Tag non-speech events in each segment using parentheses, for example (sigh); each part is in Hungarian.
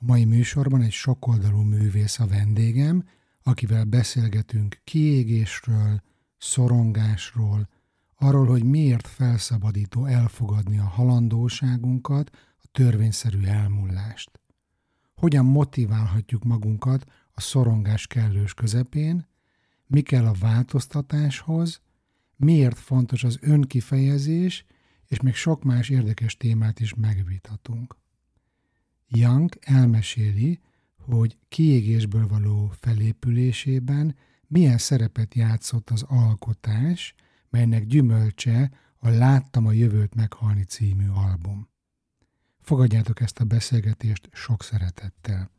A mai műsorban egy sokoldalú művész a vendégem, akivel beszélgetünk kiégésről, szorongásról, arról, hogy miért felszabadító elfogadni a halandóságunkat, a törvényszerű elmúlást. Hogyan motiválhatjuk magunkat a szorongás kellős közepén, mi kell a változtatáshoz, miért fontos az önkifejezés, és még sok más érdekes témát is megvitatunk. Young elmeséli, hogy kiégésből való felépülésében milyen szerepet játszott az alkotás, melynek gyümölcse a Láttam a jövőt meghalni című album. Fogadjátok ezt a beszélgetést sok szeretettel.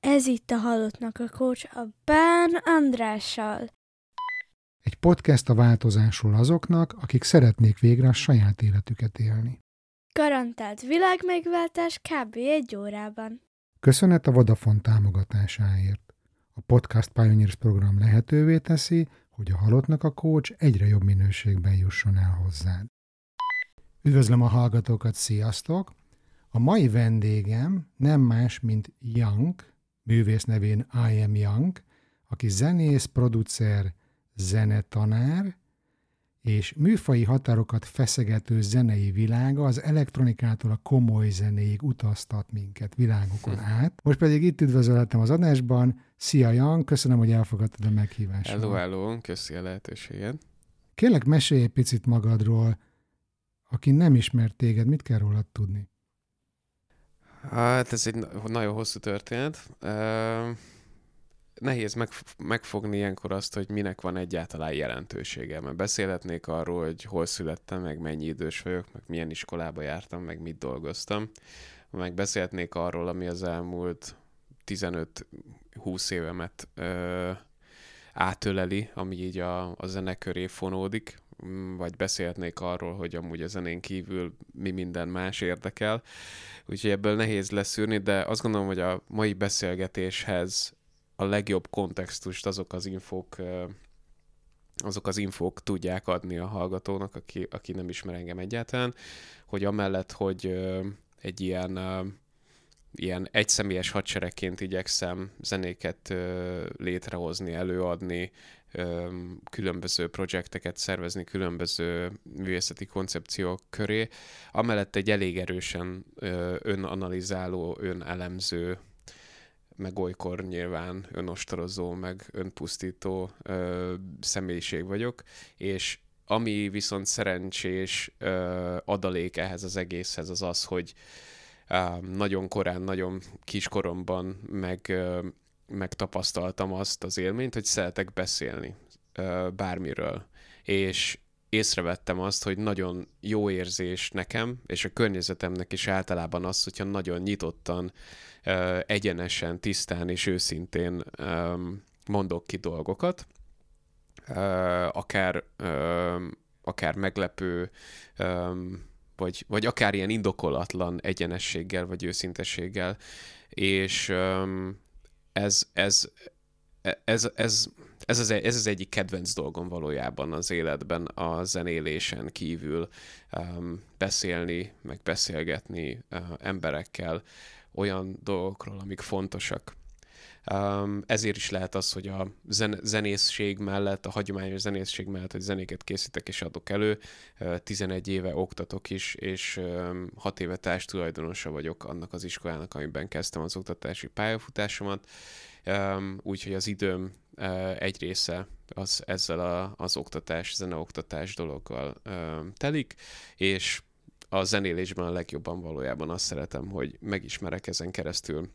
Ez itt a Halottnak a Kocs a Bán Andrással. Egy podcast a változásról azoknak, akik szeretnék végre a saját életüket élni. Garantált világmegváltás kb. egy órában. Köszönet a Vodafone támogatásáért. A Podcast Pioneers program lehetővé teszi, hogy a halottnak a coach egyre jobb minőségben jusson el hozzád. Üdvözlöm a hallgatókat, sziasztok! A mai vendégem nem más, mint Young, művész nevén I am Young, aki zenész, producer, zenetanár, és műfai határokat feszegető zenei világa az elektronikától a komoly zenéig utaztat minket világokon hm. át. Most pedig itt üdvözölhetem az adásban. Szia Jan, köszönöm, hogy elfogadtad a meghívást. Hello, hello, köszi a lehetőséget. Kérlek, mesélj egy picit magadról. Aki nem ismert téged, mit kell rólad tudni? Hát ez egy nagyon hosszú történet. Uh nehéz meg, megfogni ilyenkor azt, hogy minek van egyáltalán jelentősége. Mert beszélhetnék arról, hogy hol születtem, meg mennyi idős vagyok, meg milyen iskolába jártam, meg mit dolgoztam. Meg beszélhetnék arról, ami az elmúlt 15-20 évemet ö, átöleli, ami így a, a zene köré fonódik, vagy beszélhetnék arról, hogy amúgy a zenén kívül mi minden más érdekel. Úgyhogy ebből nehéz leszűrni, de azt gondolom, hogy a mai beszélgetéshez a legjobb kontextust azok az infók azok az infók tudják adni a hallgatónak, aki, aki nem ismer engem egyáltalán, hogy amellett, hogy egy ilyen, ilyen egyszemélyes hadseregként igyekszem zenéket létrehozni, előadni, különböző projekteket szervezni különböző művészeti koncepciók köré, amellett egy elég erősen önanalizáló, önelemző meg olykor nyilván önostorozó, meg önpusztító ö, személyiség vagyok, és ami viszont szerencsés ö, adalék ehhez az egészhez az az, hogy ö, nagyon korán, nagyon kiskoromban meg, ö, megtapasztaltam azt az élményt, hogy szeretek beszélni ö, bármiről. És észrevettem azt, hogy nagyon jó érzés nekem, és a környezetemnek is általában az, hogyha nagyon nyitottan egyenesen, tisztán és őszintén mondok ki dolgokat, akár, akár meglepő, vagy, vagy akár ilyen indokolatlan egyenességgel, vagy őszintességgel, és ez, ez, ez, ez, ez, az, ez az egyik kedvenc dolgom valójában az életben, a zenélésen kívül um, beszélni, meg beszélgetni uh, emberekkel, olyan dolgokról, amik fontosak. Um, ezért is lehet az, hogy a zen- zenészség mellett, a hagyományos zenészség mellett, hogy zenéket készítek és adok elő, uh, 11 éve oktatok is, és um, 6 éve társ tulajdonosa vagyok annak az iskolának, amiben kezdtem az oktatási pályafutásomat, um, úgyhogy az időm egy része az ezzel a, az oktatás, zeneoktatás dologgal telik, és a zenélésben a legjobban valójában azt szeretem, hogy megismerek ezen keresztül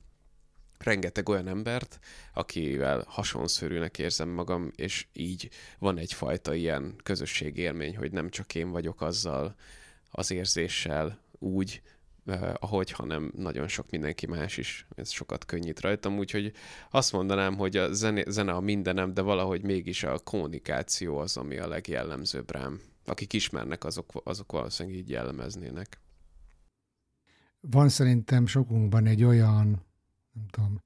rengeteg olyan embert, akivel hasonszörűnek érzem magam, és így van egyfajta ilyen közösségélmény, hogy nem csak én vagyok azzal az érzéssel úgy, ahogy, hanem nagyon sok mindenki más is. Ez sokat könnyít rajtam, úgyhogy azt mondanám, hogy a zene, zene a mindenem, de valahogy mégis a kommunikáció az, ami a legjellemzőbb rám akik ismernek, azok, azok valószínűleg így jellemeznének. Van szerintem sokunkban egy olyan, nem tudom,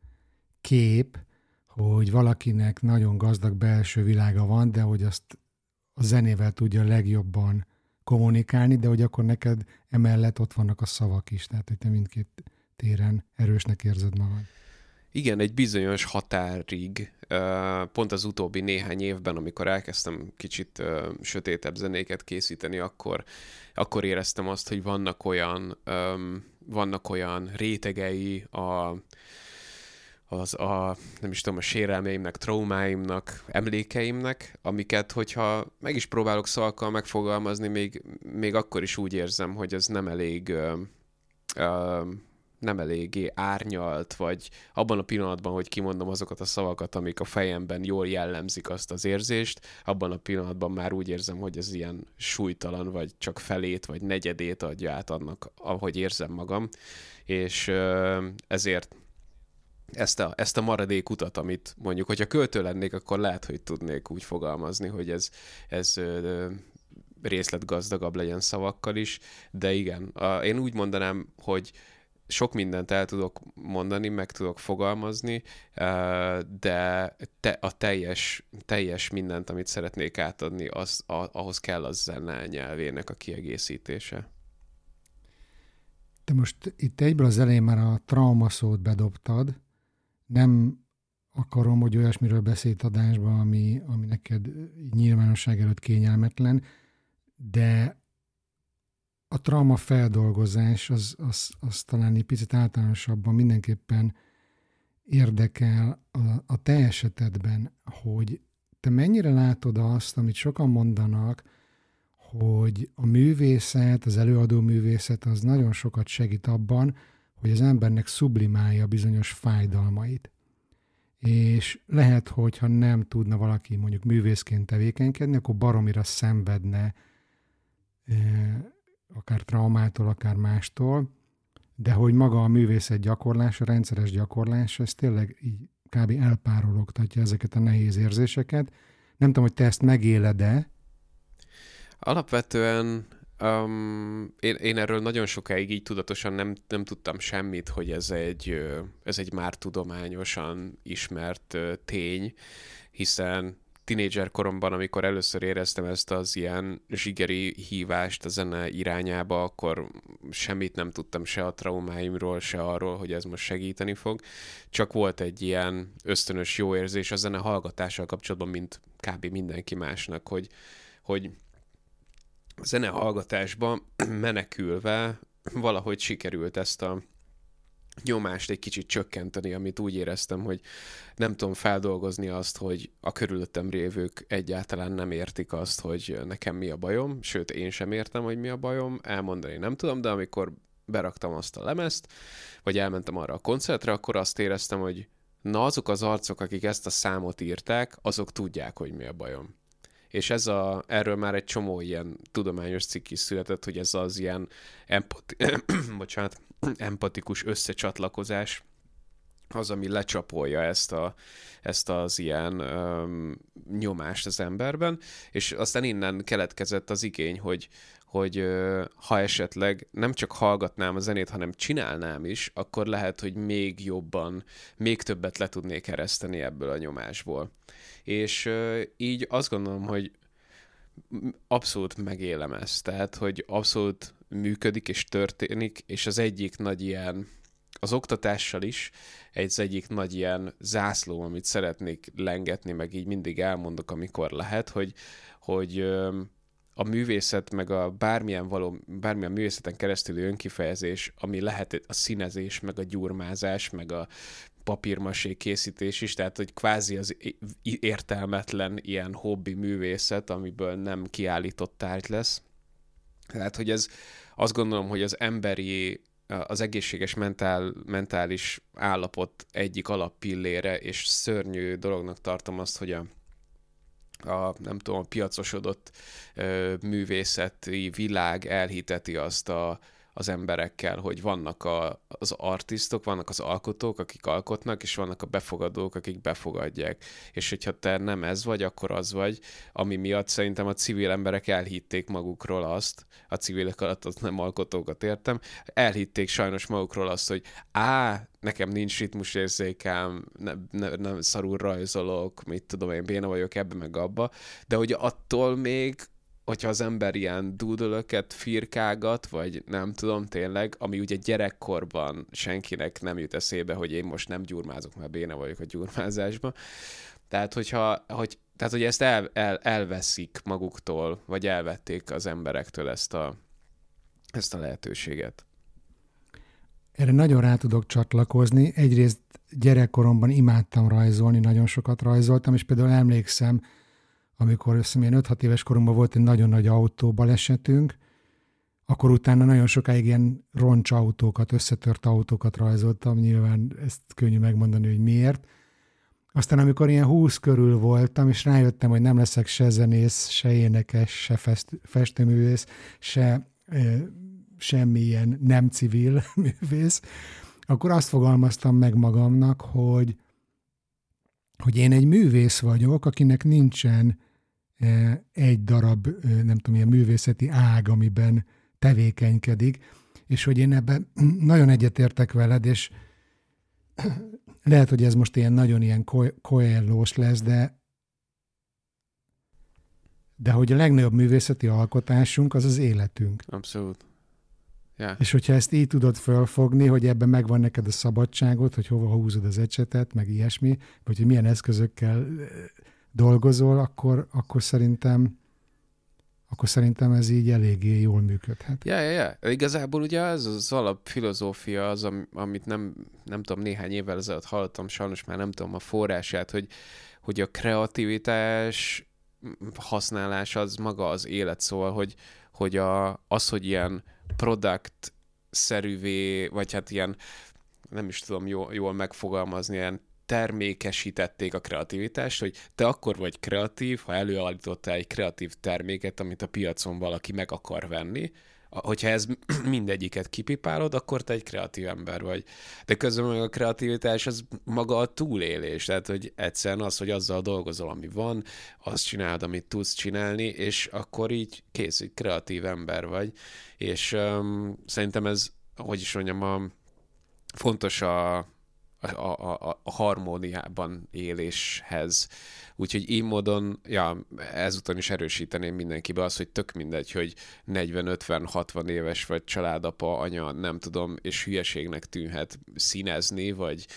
kép, hogy valakinek nagyon gazdag belső világa van, de hogy azt a zenével tudja legjobban kommunikálni, de hogy akkor neked emellett ott vannak a szavak is, tehát hogy te mindkét téren erősnek érzed magad. Igen, egy bizonyos határig, pont az utóbbi néhány évben, amikor elkezdtem kicsit sötétebb zenéket készíteni, akkor, akkor éreztem azt, hogy vannak olyan, vannak olyan rétegei a, az a, nem is tudom, a sérelmeimnek, traumáimnak, emlékeimnek, amiket, hogyha meg is próbálok szalkkal megfogalmazni, még, még akkor is úgy érzem, hogy ez nem elég ö, ö, nem eléggé árnyalt, vagy abban a pillanatban, hogy kimondom azokat a szavakat, amik a fejemben jól jellemzik azt az érzést, abban a pillanatban már úgy érzem, hogy ez ilyen súlytalan, vagy csak felét, vagy negyedét adja át annak, ahogy érzem magam, és ezért ezt a, ezt a maradék utat, amit mondjuk, hogyha költő lennék, akkor lehet, hogy tudnék úgy fogalmazni, hogy ez, ez részletgazdagabb legyen szavakkal is, de igen, a, én úgy mondanám, hogy sok mindent el tudok mondani, meg tudok fogalmazni, de te, a teljes, teljes mindent, amit szeretnék átadni, az, ahhoz kell az zene nyelvének a kiegészítése. Te most itt egyből az elején már a trauma szót bedobtad, nem akarom, hogy olyasmiről beszélt adásban, ami, ami neked nyilvánosság előtt kényelmetlen, de a trauma feldolgozás az, az, az talán egy picit általánosabban mindenképpen érdekel a, a te esetedben, hogy te mennyire látod azt, amit sokan mondanak, hogy a művészet, az előadó művészet az nagyon sokat segít abban, hogy az embernek sublimálja bizonyos fájdalmait. És lehet, hogyha nem tudna valaki mondjuk művészként tevékenykedni, akkor baromira szenvedne akár traumától, akár mástól, de hogy maga a művészet gyakorlása, rendszeres gyakorlása, ez tényleg így kb. elpárologtatja ezeket a nehéz érzéseket. Nem tudom, hogy te ezt megéled-e? Alapvetően Um, én, én erről nagyon sokáig így tudatosan nem, nem tudtam semmit, hogy ez egy, ez egy már tudományosan ismert tény, hiszen tinédzser koromban, amikor először éreztem ezt az ilyen zsigeri hívást a zene irányába, akkor semmit nem tudtam se a traumáimról, se arról, hogy ez most segíteni fog. Csak volt egy ilyen ösztönös jó érzés a zene hallgatással kapcsolatban, mint kb. mindenki másnak, hogy, hogy a zene hallgatásban (clears throat) menekülve valahogy sikerült ezt a nyomást egy kicsit csökkenteni, amit úgy éreztem, hogy nem tudom feldolgozni azt, hogy a körülöttem révők egyáltalán nem értik azt, hogy nekem mi a bajom, sőt, én sem értem, hogy mi a bajom, elmondani nem tudom, de amikor beraktam azt a lemezt, vagy elmentem arra a koncertre, akkor azt éreztem, hogy na azok az arcok, akik ezt a számot írták, azok tudják, hogy mi a bajom és ez a, erről már egy csomó ilyen tudományos cikk is született, hogy ez az ilyen empati, (clears throat) bocsánat, (clears throat) empatikus összecsatlakozás, az, ami lecsapolja ezt, a, ezt az ilyen öm, nyomást az emberben, és aztán innen keletkezett az igény, hogy, hogy ö, ha esetleg nem csak hallgatnám a zenét, hanem csinálnám is, akkor lehet, hogy még jobban, még többet le tudnék ereszteni ebből a nyomásból. És így azt gondolom, hogy abszolút megélem ezt, tehát, hogy abszolút működik és történik, és az egyik nagy ilyen, az oktatással is egy egyik nagy ilyen zászló, amit szeretnék lengetni, meg így mindig elmondok, amikor lehet, hogy, hogy a művészet, meg a bármilyen, való, bármilyen művészeten keresztüli önkifejezés, ami lehet a színezés, meg a gyurmázás, meg a papírmasé készítés is, tehát hogy kvázi az értelmetlen ilyen hobbi művészet, amiből nem kiállított tárgy lesz. Tehát, hogy ez azt gondolom, hogy az emberi, az egészséges mentál, mentális állapot egyik alappillére, és szörnyű dolognak tartom azt, hogy a, a nem tudom, a piacosodott ö, művészeti világ elhiteti azt a, az emberekkel, hogy vannak a, az artistok, vannak az alkotók, akik alkotnak, és vannak a befogadók, akik befogadják. És hogyha te nem ez vagy, akkor az vagy, ami miatt szerintem a civil emberek elhitték magukról azt, a civilek alatt az nem alkotókat értem, elhitték sajnos magukról azt, hogy á, nekem nincs ritmusérzékem, nem, ne, nem szarul rajzolok, mit tudom én, béna vagyok ebbe meg abba, de hogy attól még hogyha az ember ilyen dúdölöket firkágat, vagy nem tudom tényleg, ami ugye gyerekkorban senkinek nem jut eszébe, hogy én most nem gyurmázok, mert béna vagyok a gyurmázásba. Tehát, hogyha, hogy, tehát, hogy ezt el, el, elveszik maguktól, vagy elvették az emberektől ezt a, ezt a lehetőséget. Erre nagyon rá tudok csatlakozni. Egyrészt gyerekkoromban imádtam rajzolni, nagyon sokat rajzoltam, és például emlékszem, amikor összem ilyen 5-6 éves korunkban volt egy nagyon nagy autóbalesetünk, akkor utána nagyon sokáig ilyen roncs autókat, összetört autókat rajzoltam, nyilván ezt könnyű megmondani, hogy miért. Aztán amikor ilyen 20 körül voltam, és rájöttem, hogy nem leszek se zenész, se énekes, se fest, festőművész, se e, semmilyen nem civil (laughs) művész, akkor azt fogalmaztam meg magamnak, hogy, hogy én egy művész vagyok, akinek nincsen egy darab, nem tudom, ilyen művészeti ág, amiben tevékenykedik, és hogy én ebben (clears throat) nagyon egyetértek veled, és (clears throat) lehet, hogy ez most ilyen nagyon ilyen koellós lesz, de de hogy a legnagyobb művészeti alkotásunk az az életünk. Abszolút. Yeah. És hogyha ezt így tudod fölfogni, hogy ebben megvan neked a szabadságot, hogy hova húzod az ecsetet, meg ilyesmi, vagy hogy milyen eszközökkel dolgozol, akkor, akkor szerintem akkor szerintem ez így eléggé jól működhet. Ja, ja, ja. Igazából ugye ez az alapfilozófia az, amit nem, nem tudom, néhány évvel ezelőtt hallottam, sajnos már nem tudom a forrását, hogy, hogy a kreativitás használás az maga az élet, szóval, hogy, hogy a, az, hogy ilyen product szerűvé, vagy hát ilyen, nem is tudom jól, jól megfogalmazni, ilyen termékesítették a kreativitást, hogy te akkor vagy kreatív, ha előállítottál egy kreatív terméket, amit a piacon valaki meg akar venni, hogyha ez (clears throat) mindegyiket kipipálod, akkor te egy kreatív ember vagy. De közben meg a kreativitás az maga a túlélés, tehát hogy egyszerűen az, hogy azzal dolgozol, ami van, azt csinálod, amit tudsz csinálni, és akkor így kész, hogy kreatív ember vagy. És um, szerintem ez, hogy is mondjam, a, fontos a, a, a, a harmóniában éléshez. Úgyhogy így módon, ja, ezúton is erősíteném mindenkibe az, hogy tök mindegy, hogy 40-50-60 éves vagy családapa, anya, nem tudom, és hülyeségnek tűnhet színezni, vagy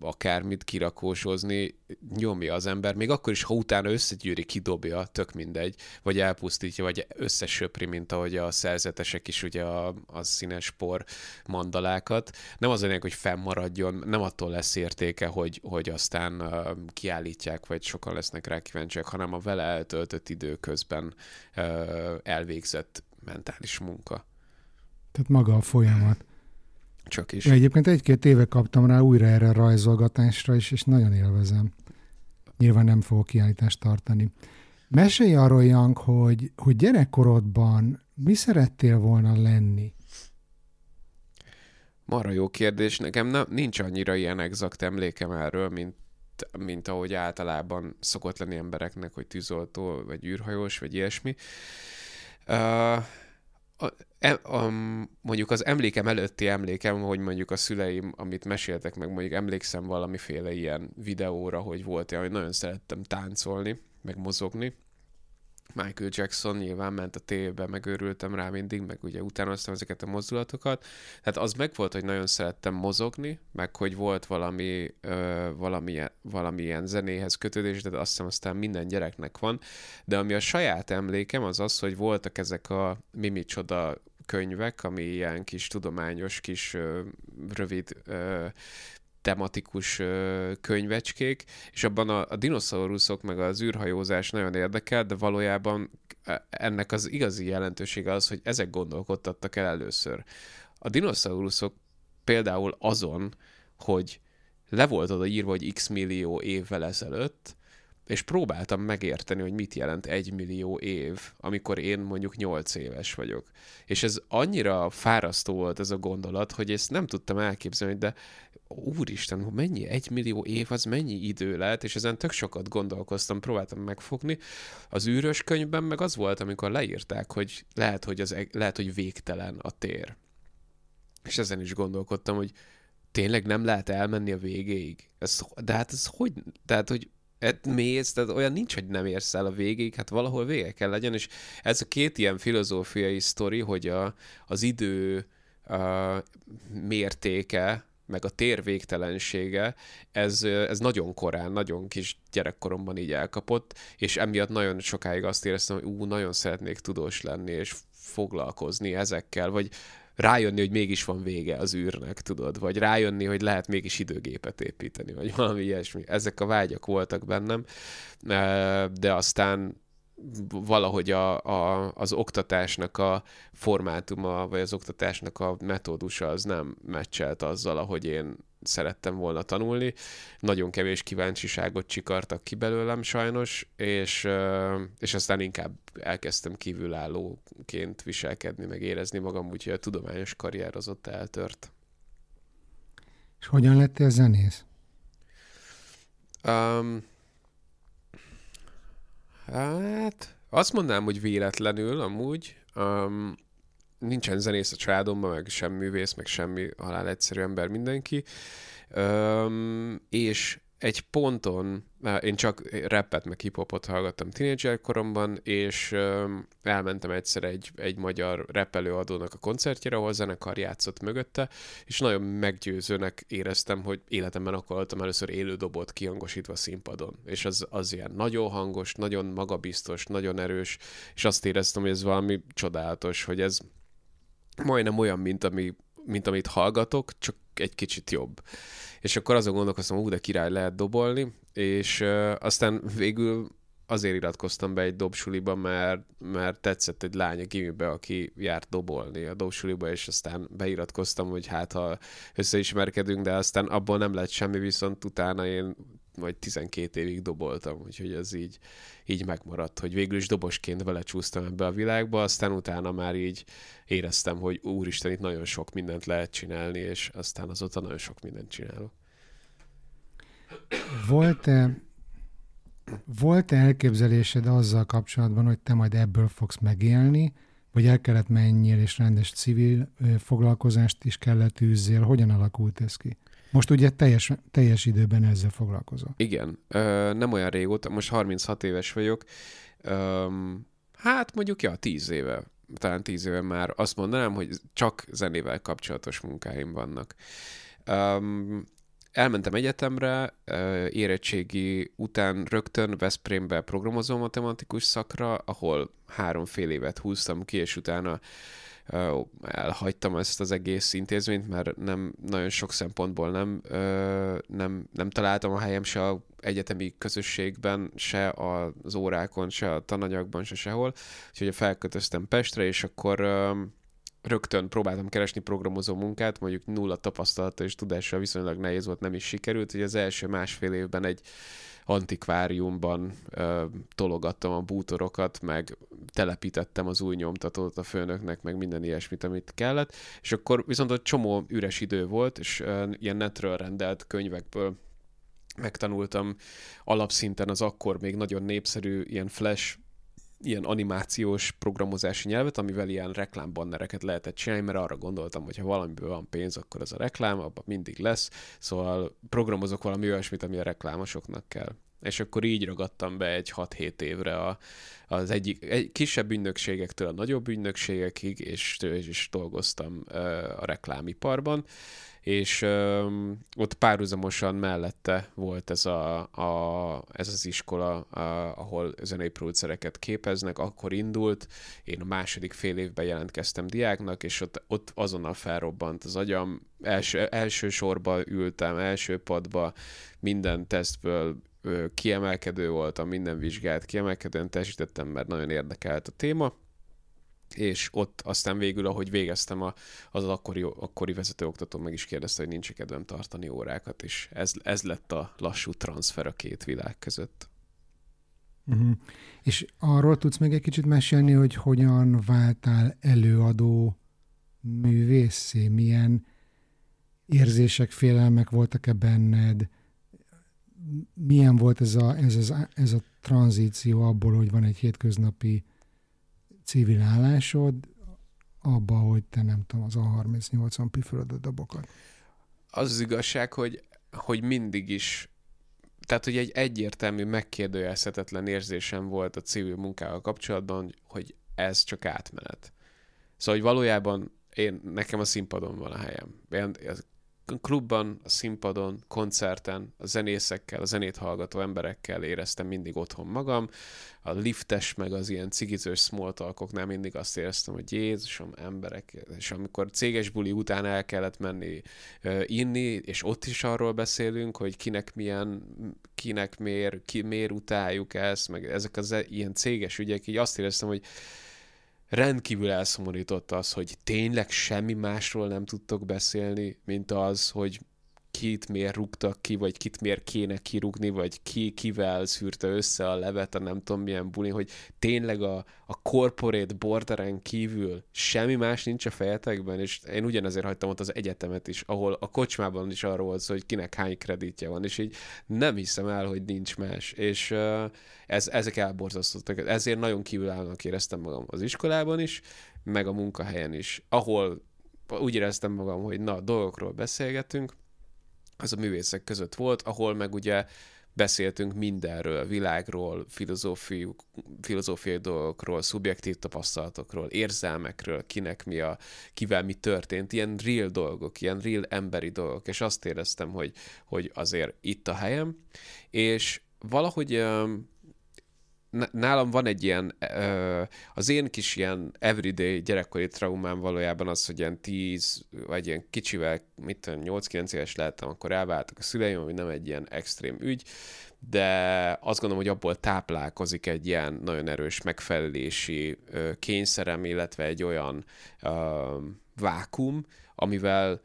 akármit kirakósozni, nyomja az ember, még akkor is, ha utána összegyűri, kidobja, tök mindegy, vagy elpusztítja, vagy összesöpri, mint ahogy a szerzetesek is ugye a, a színes por mandalákat. Nem az a hogy fennmaradjon, nem attól lesz értéke, hogy, hogy aztán uh, kiállítják, vagy sokan lesznek rá kíváncsiak, hanem a vele eltöltött idő közben uh, elvégzett mentális munka. Tehát maga a folyamat. Csak is. Egyébként egy-két éve kaptam rá újra erre a rajzolgatásra is, és nagyon élvezem. Nyilván nem fogok kiállítást tartani. Mesélj arról, Jank, hogy, hogy gyerekkorodban mi szerettél volna lenni? Marra jó kérdés. Nekem nem, nincs annyira ilyen exakt emlékem erről, mint, mint ahogy általában szokott lenni embereknek, hogy tűzoltó, vagy űrhajós, vagy ilyesmi. Uh, a, a, mondjuk az emlékem előtti emlékem, hogy mondjuk a szüleim, amit meséltek meg, mondjuk emlékszem valamiféle ilyen videóra, hogy volt hogy nagyon szerettem táncolni, meg mozogni, Michael Jackson nyilván ment a tévébe, megőrültem rá mindig, meg ugye utánoztam ezeket a mozdulatokat. Tehát az meg volt, hogy nagyon szerettem mozogni, meg hogy volt valami, ö, valamilyen, valamilyen zenéhez kötődés, de azt hiszem aztán minden gyereknek van. De ami a saját emlékem, az az, hogy voltak ezek a mimicsoda könyvek, ami ilyen kis tudományos, kis ö, rövid ö, tematikus könyvecskék, és abban a, a dinoszauruszok meg az űrhajózás nagyon érdekel, de valójában e, ennek az igazi jelentősége az, hogy ezek gondolkodtattak el először. A dinoszauruszok például azon, hogy le volt oda írva, hogy x millió évvel ezelőtt, és próbáltam megérteni, hogy mit jelent egy millió év, amikor én mondjuk nyolc éves vagyok. És ez annyira fárasztó volt ez a gondolat, hogy ezt nem tudtam elképzelni, de úristen, mennyi egy millió év, az mennyi idő lehet, és ezen tök sokat gondolkoztam, próbáltam megfogni. Az űrös könyvben meg az volt, amikor leírták, hogy lehet, hogy, az, lehet, hogy végtelen a tér. És ezen is gondolkodtam, hogy tényleg nem lehet elmenni a végéig. Ez, de hát ez hogy, tehát, hogy et mész, tehát olyan nincs, hogy nem érsz el a végig, hát valahol vége kell legyen, és ez a két ilyen filozófiai sztori, hogy a, az idő a mértéke, meg a tér végtelensége, ez, ez nagyon korán, nagyon kis gyerekkoromban így elkapott, és emiatt nagyon sokáig azt éreztem, hogy ú, nagyon szeretnék tudós lenni, és foglalkozni ezekkel, vagy rájönni, hogy mégis van vége az űrnek, tudod, vagy rájönni, hogy lehet mégis időgépet építeni, vagy valami ilyesmi. Ezek a vágyak voltak bennem, de aztán valahogy a, a, az oktatásnak a formátuma, vagy az oktatásnak a metódusa az nem meccselt azzal, ahogy én szerettem volna tanulni. Nagyon kevés kíváncsiságot csikartak ki belőlem sajnos, és, és aztán inkább elkezdtem kívülállóként viselkedni, meg érezni magam, úgyhogy a tudományos karrier az ott eltört. És hogyan lettél zenész? Um, hát, azt mondanám, hogy véletlenül amúgy. Um, nincsen zenész a családomban, meg sem művész, meg semmi halál egyszerű ember mindenki. Um, és egy ponton, én csak rappet meg hiphopot hallgattam tínédzser koromban, és elmentem egyszer egy, egy magyar repelőadónak a koncertjére, ahol a zenekar játszott mögötte, és nagyon meggyőzőnek éreztem, hogy életemben akkor hallottam először élő dobot kihangosítva színpadon. És az, az ilyen nagyon hangos, nagyon magabiztos, nagyon erős, és azt éreztem, hogy ez valami csodálatos, hogy ez majdnem olyan, mint, ami, mint amit hallgatok, csak egy kicsit jobb. És akkor azon gondolkoztam, hogy de király lehet dobolni, és uh, aztán végül azért iratkoztam be egy dobsuliba, mert, mert tetszett egy lány a gimibe, aki járt dobolni a dobsuliba, és aztán beiratkoztam, hogy hát ha összeismerkedünk, de aztán abból nem lett semmi, viszont utána én vagy 12 évig doboltam, úgyhogy ez így, így megmaradt, hogy végül is dobosként belecsúsztam ebbe a világba, aztán utána már így éreztem, hogy úristen, itt nagyon sok mindent lehet csinálni, és aztán azóta nagyon sok mindent csinálok. Volt-e volt -e elképzelésed azzal kapcsolatban, hogy te majd ebből fogsz megélni, vagy el kellett menjél, és rendes civil foglalkozást is kellett űzzél? Hogyan alakult ez ki? Most ugye teljes, teljes időben ezzel foglalkozol. Igen, ö, nem olyan régóta, most 36 éves vagyok, ö, hát mondjuk, ja, 10 éve, talán 10 éve már azt mondanám, hogy csak zenével kapcsolatos munkáim vannak. Um, elmentem egyetemre, érettségi után rögtön Veszprémbe programozó matematikus szakra, ahol három fél évet húztam ki, és utána elhagytam ezt az egész intézményt, mert nem nagyon sok szempontból nem, nem, nem találtam a helyem se a egyetemi közösségben, se az órákon, se a tananyagban, se sehol. Úgyhogy felkötöztem Pestre, és akkor rögtön próbáltam keresni programozó munkát, mondjuk nulla tapasztalata és tudással viszonylag nehéz volt, nem is sikerült, hogy az első másfél évben egy antikváriumban ö, tologattam a bútorokat, meg telepítettem az új nyomtatót a főnöknek, meg minden ilyesmit, amit kellett, és akkor viszont egy csomó üres idő volt, és ö, ilyen netről rendelt könyvekből megtanultam alapszinten az akkor még nagyon népszerű ilyen flash ilyen animációs programozási nyelvet, amivel ilyen reklámbannereket lehetett csinálni, mert arra gondoltam, hogy ha valamiből van pénz, akkor az a reklám, abban mindig lesz, szóval programozok valami olyasmit, ami a reklámosoknak kell. És akkor így ragadtam be egy 6-7 évre a, az egyik egy kisebb ügynökségektől a nagyobb ügynökségekig, és, és dolgoztam a reklámiparban és ö, ott párhuzamosan mellette volt ez, a, a, ez az iskola, a, ahol zenei producereket képeznek, akkor indult, én a második fél évben jelentkeztem diáknak, és ott, ott azonnal felrobbant az agyam, első, első sorba ültem, első padba, minden tesztből kiemelkedő voltam, minden vizsgát kiemelkedően teljesítettem, mert nagyon érdekelt a téma, és ott aztán végül, ahogy végeztem, a, az, akkori, akkori vezetőoktató meg is kérdezte, hogy nincs kedvem tartani órákat, és ez, ez lett a lassú transfer a két világ között. Uh-huh. És arról tudsz még egy kicsit mesélni, hogy hogyan váltál előadó művészé? Milyen érzések, félelmek voltak-e benned? Milyen volt ez a, ez, ez, ez a tranzíció abból, hogy van egy hétköznapi civil állásod abba, hogy te nem tudom, az A38-on püfölöd a dobokat? Az az igazság, hogy, hogy mindig is tehát, hogy egy egyértelmű, megkérdőjelezhetetlen érzésem volt a civil munkával kapcsolatban, hogy ez csak átmenet. Szóval, hogy valójában én, nekem a színpadon van a helyem. Én, klubban, a színpadon, koncerten, a zenészekkel, a zenét hallgató emberekkel éreztem mindig otthon magam. A liftes, meg az ilyen cigizős small talkoknál mindig azt éreztem, hogy Jézusom, emberek, és amikor céges buli után el kellett menni uh, inni, és ott is arról beszélünk, hogy kinek milyen, kinek miért, ki miért utáljuk ezt, meg ezek az ilyen céges ügyek, így azt éreztem, hogy rendkívül elszomorított az, hogy tényleg semmi másról nem tudtok beszélni, mint az, hogy kit miért rúgtak ki, vagy kit miért kéne kirúgni, vagy ki kivel szűrte össze a levet a nem tudom milyen buli, hogy tényleg a, a corporate borderen kívül semmi más nincs a fejetekben, és én ugyanezért hagytam ott az egyetemet is, ahol a kocsmában is arról volt hogy kinek hány kreditje van, és így nem hiszem el, hogy nincs más, és ez, ezek elborzasztottak, ezért nagyon kívülállónak éreztem magam az iskolában is, meg a munkahelyen is, ahol úgy éreztem magam, hogy na, dolgokról beszélgetünk, az a művészek között volt, ahol meg ugye beszéltünk mindenről, világról, filozófiai, filozófiai dolgokról, szubjektív tapasztalatokról, érzelmekről, kinek mi a, kivel mi történt, ilyen real dolgok, ilyen real emberi dolgok, és azt éreztem, hogy, hogy azért itt a helyem, és valahogy nálam van egy ilyen, az én kis ilyen everyday gyerekkori traumám valójában az, hogy ilyen 10, vagy ilyen kicsivel, mit tudom, 8-9 éves lehettem, akkor elváltak a szüleim, ami nem egy ilyen extrém ügy, de azt gondolom, hogy abból táplálkozik egy ilyen nagyon erős megfelelési kényszerem, illetve egy olyan vákum, amivel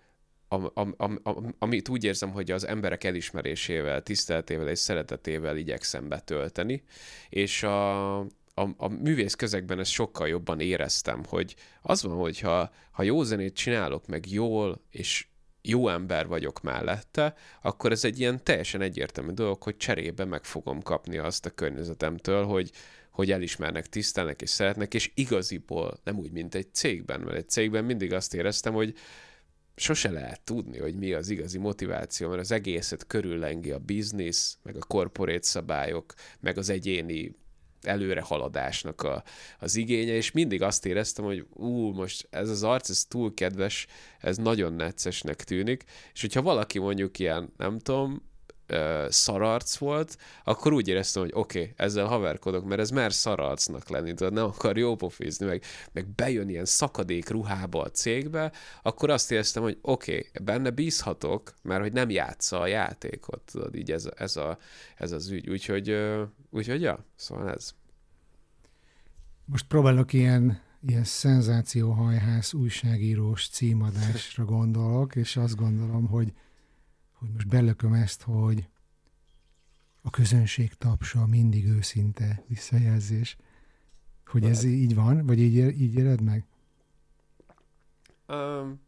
am, am, am, amit úgy érzem, hogy az emberek elismerésével, tiszteletével és szeretetével igyekszem betölteni, és a, a, a művész közegben ezt sokkal jobban éreztem, hogy az van, hogy ha, ha jó zenét csinálok, meg jól, és jó ember vagyok mellette, akkor ez egy ilyen teljesen egyértelmű dolog, hogy cserébe meg fogom kapni azt a környezetemtől, hogy, hogy elismernek, tisztelnek és szeretnek, és igaziból nem úgy, mint egy cégben, mert egy cégben mindig azt éreztem, hogy sose lehet tudni, hogy mi az igazi motiváció, mert az egészet körüllengi a biznisz, meg a korporét szabályok, meg az egyéni előrehaladásnak a, az igénye, és mindig azt éreztem, hogy ú, most ez az arc, ez túl kedves, ez nagyon neccesnek tűnik, és hogyha valaki mondjuk ilyen, nem tudom, szararc volt, akkor úgy éreztem, hogy oké, okay, ezzel haverkodok, mert ez mer szararcnak lenni, tudod, nem akar jó meg, meg bejön ilyen szakadék ruhába a cégbe, akkor azt éreztem, hogy oké, okay, benne bízhatok, mert hogy nem játsza a játékot, tudod, így ez, ez, a, ez az ügy. Úgyhogy, úgyhogy ja, szóval ez. Most próbálok ilyen ilyen szenzációhajhász újságírós címadásra gondolok, és azt gondolom, hogy hogy most belököm ezt, hogy a közönség tapsa mindig őszinte visszajelzés. Hogy ez így van? Vagy így, így éred meg? Um,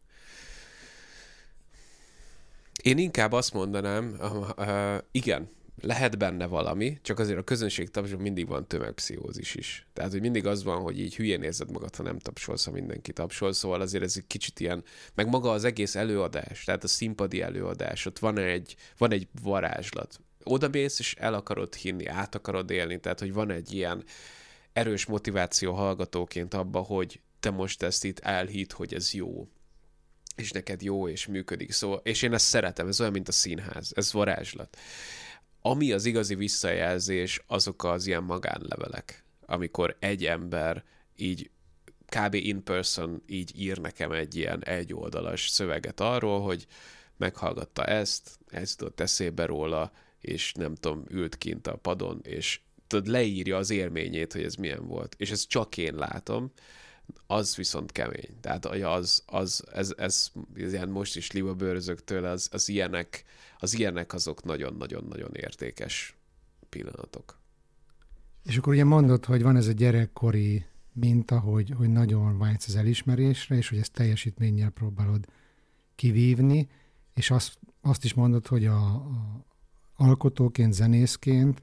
én inkább azt mondanám, uh, uh, igen, lehet benne valami, csak azért a közönség tapsol mindig van tömegpszichózis is. Tehát, hogy mindig az van, hogy így hülyén érzed magad, ha nem tapsolsz, ha mindenki tapsol, szóval azért ez egy kicsit ilyen, meg maga az egész előadás, tehát a színpadi előadás, ott van egy, van egy varázslat. Oda mész, és el akarod hinni, át akarod élni, tehát, hogy van egy ilyen erős motiváció hallgatóként abba, hogy te most ezt itt elhit, hogy ez jó, és neked jó, és működik. Szóval, és én ezt szeretem, ez olyan, mint a színház, ez varázslat. Ami az igazi visszajelzés, azok az ilyen magánlevelek, amikor egy ember így kb. in person így ír nekem egy ilyen egyoldalas szöveget arról, hogy meghallgatta ezt, ez jutott eszébe róla, és nem tudom, ült kint a padon, és tudod, leírja az élményét, hogy ez milyen volt. És ezt csak én látom, az viszont kemény. Tehát az, az ez, ez, ez ilyen most is liba bőrözöktől, az, az ilyenek, az ilyenek azok nagyon-nagyon-nagyon értékes pillanatok. És akkor ugye mondod, hogy van ez a gyerekkori minta, hogy, hogy nagyon vágysz az elismerésre, és hogy ezt teljesítménnyel próbálod kivívni, és azt, azt is mondod, hogy a, a alkotóként, zenészként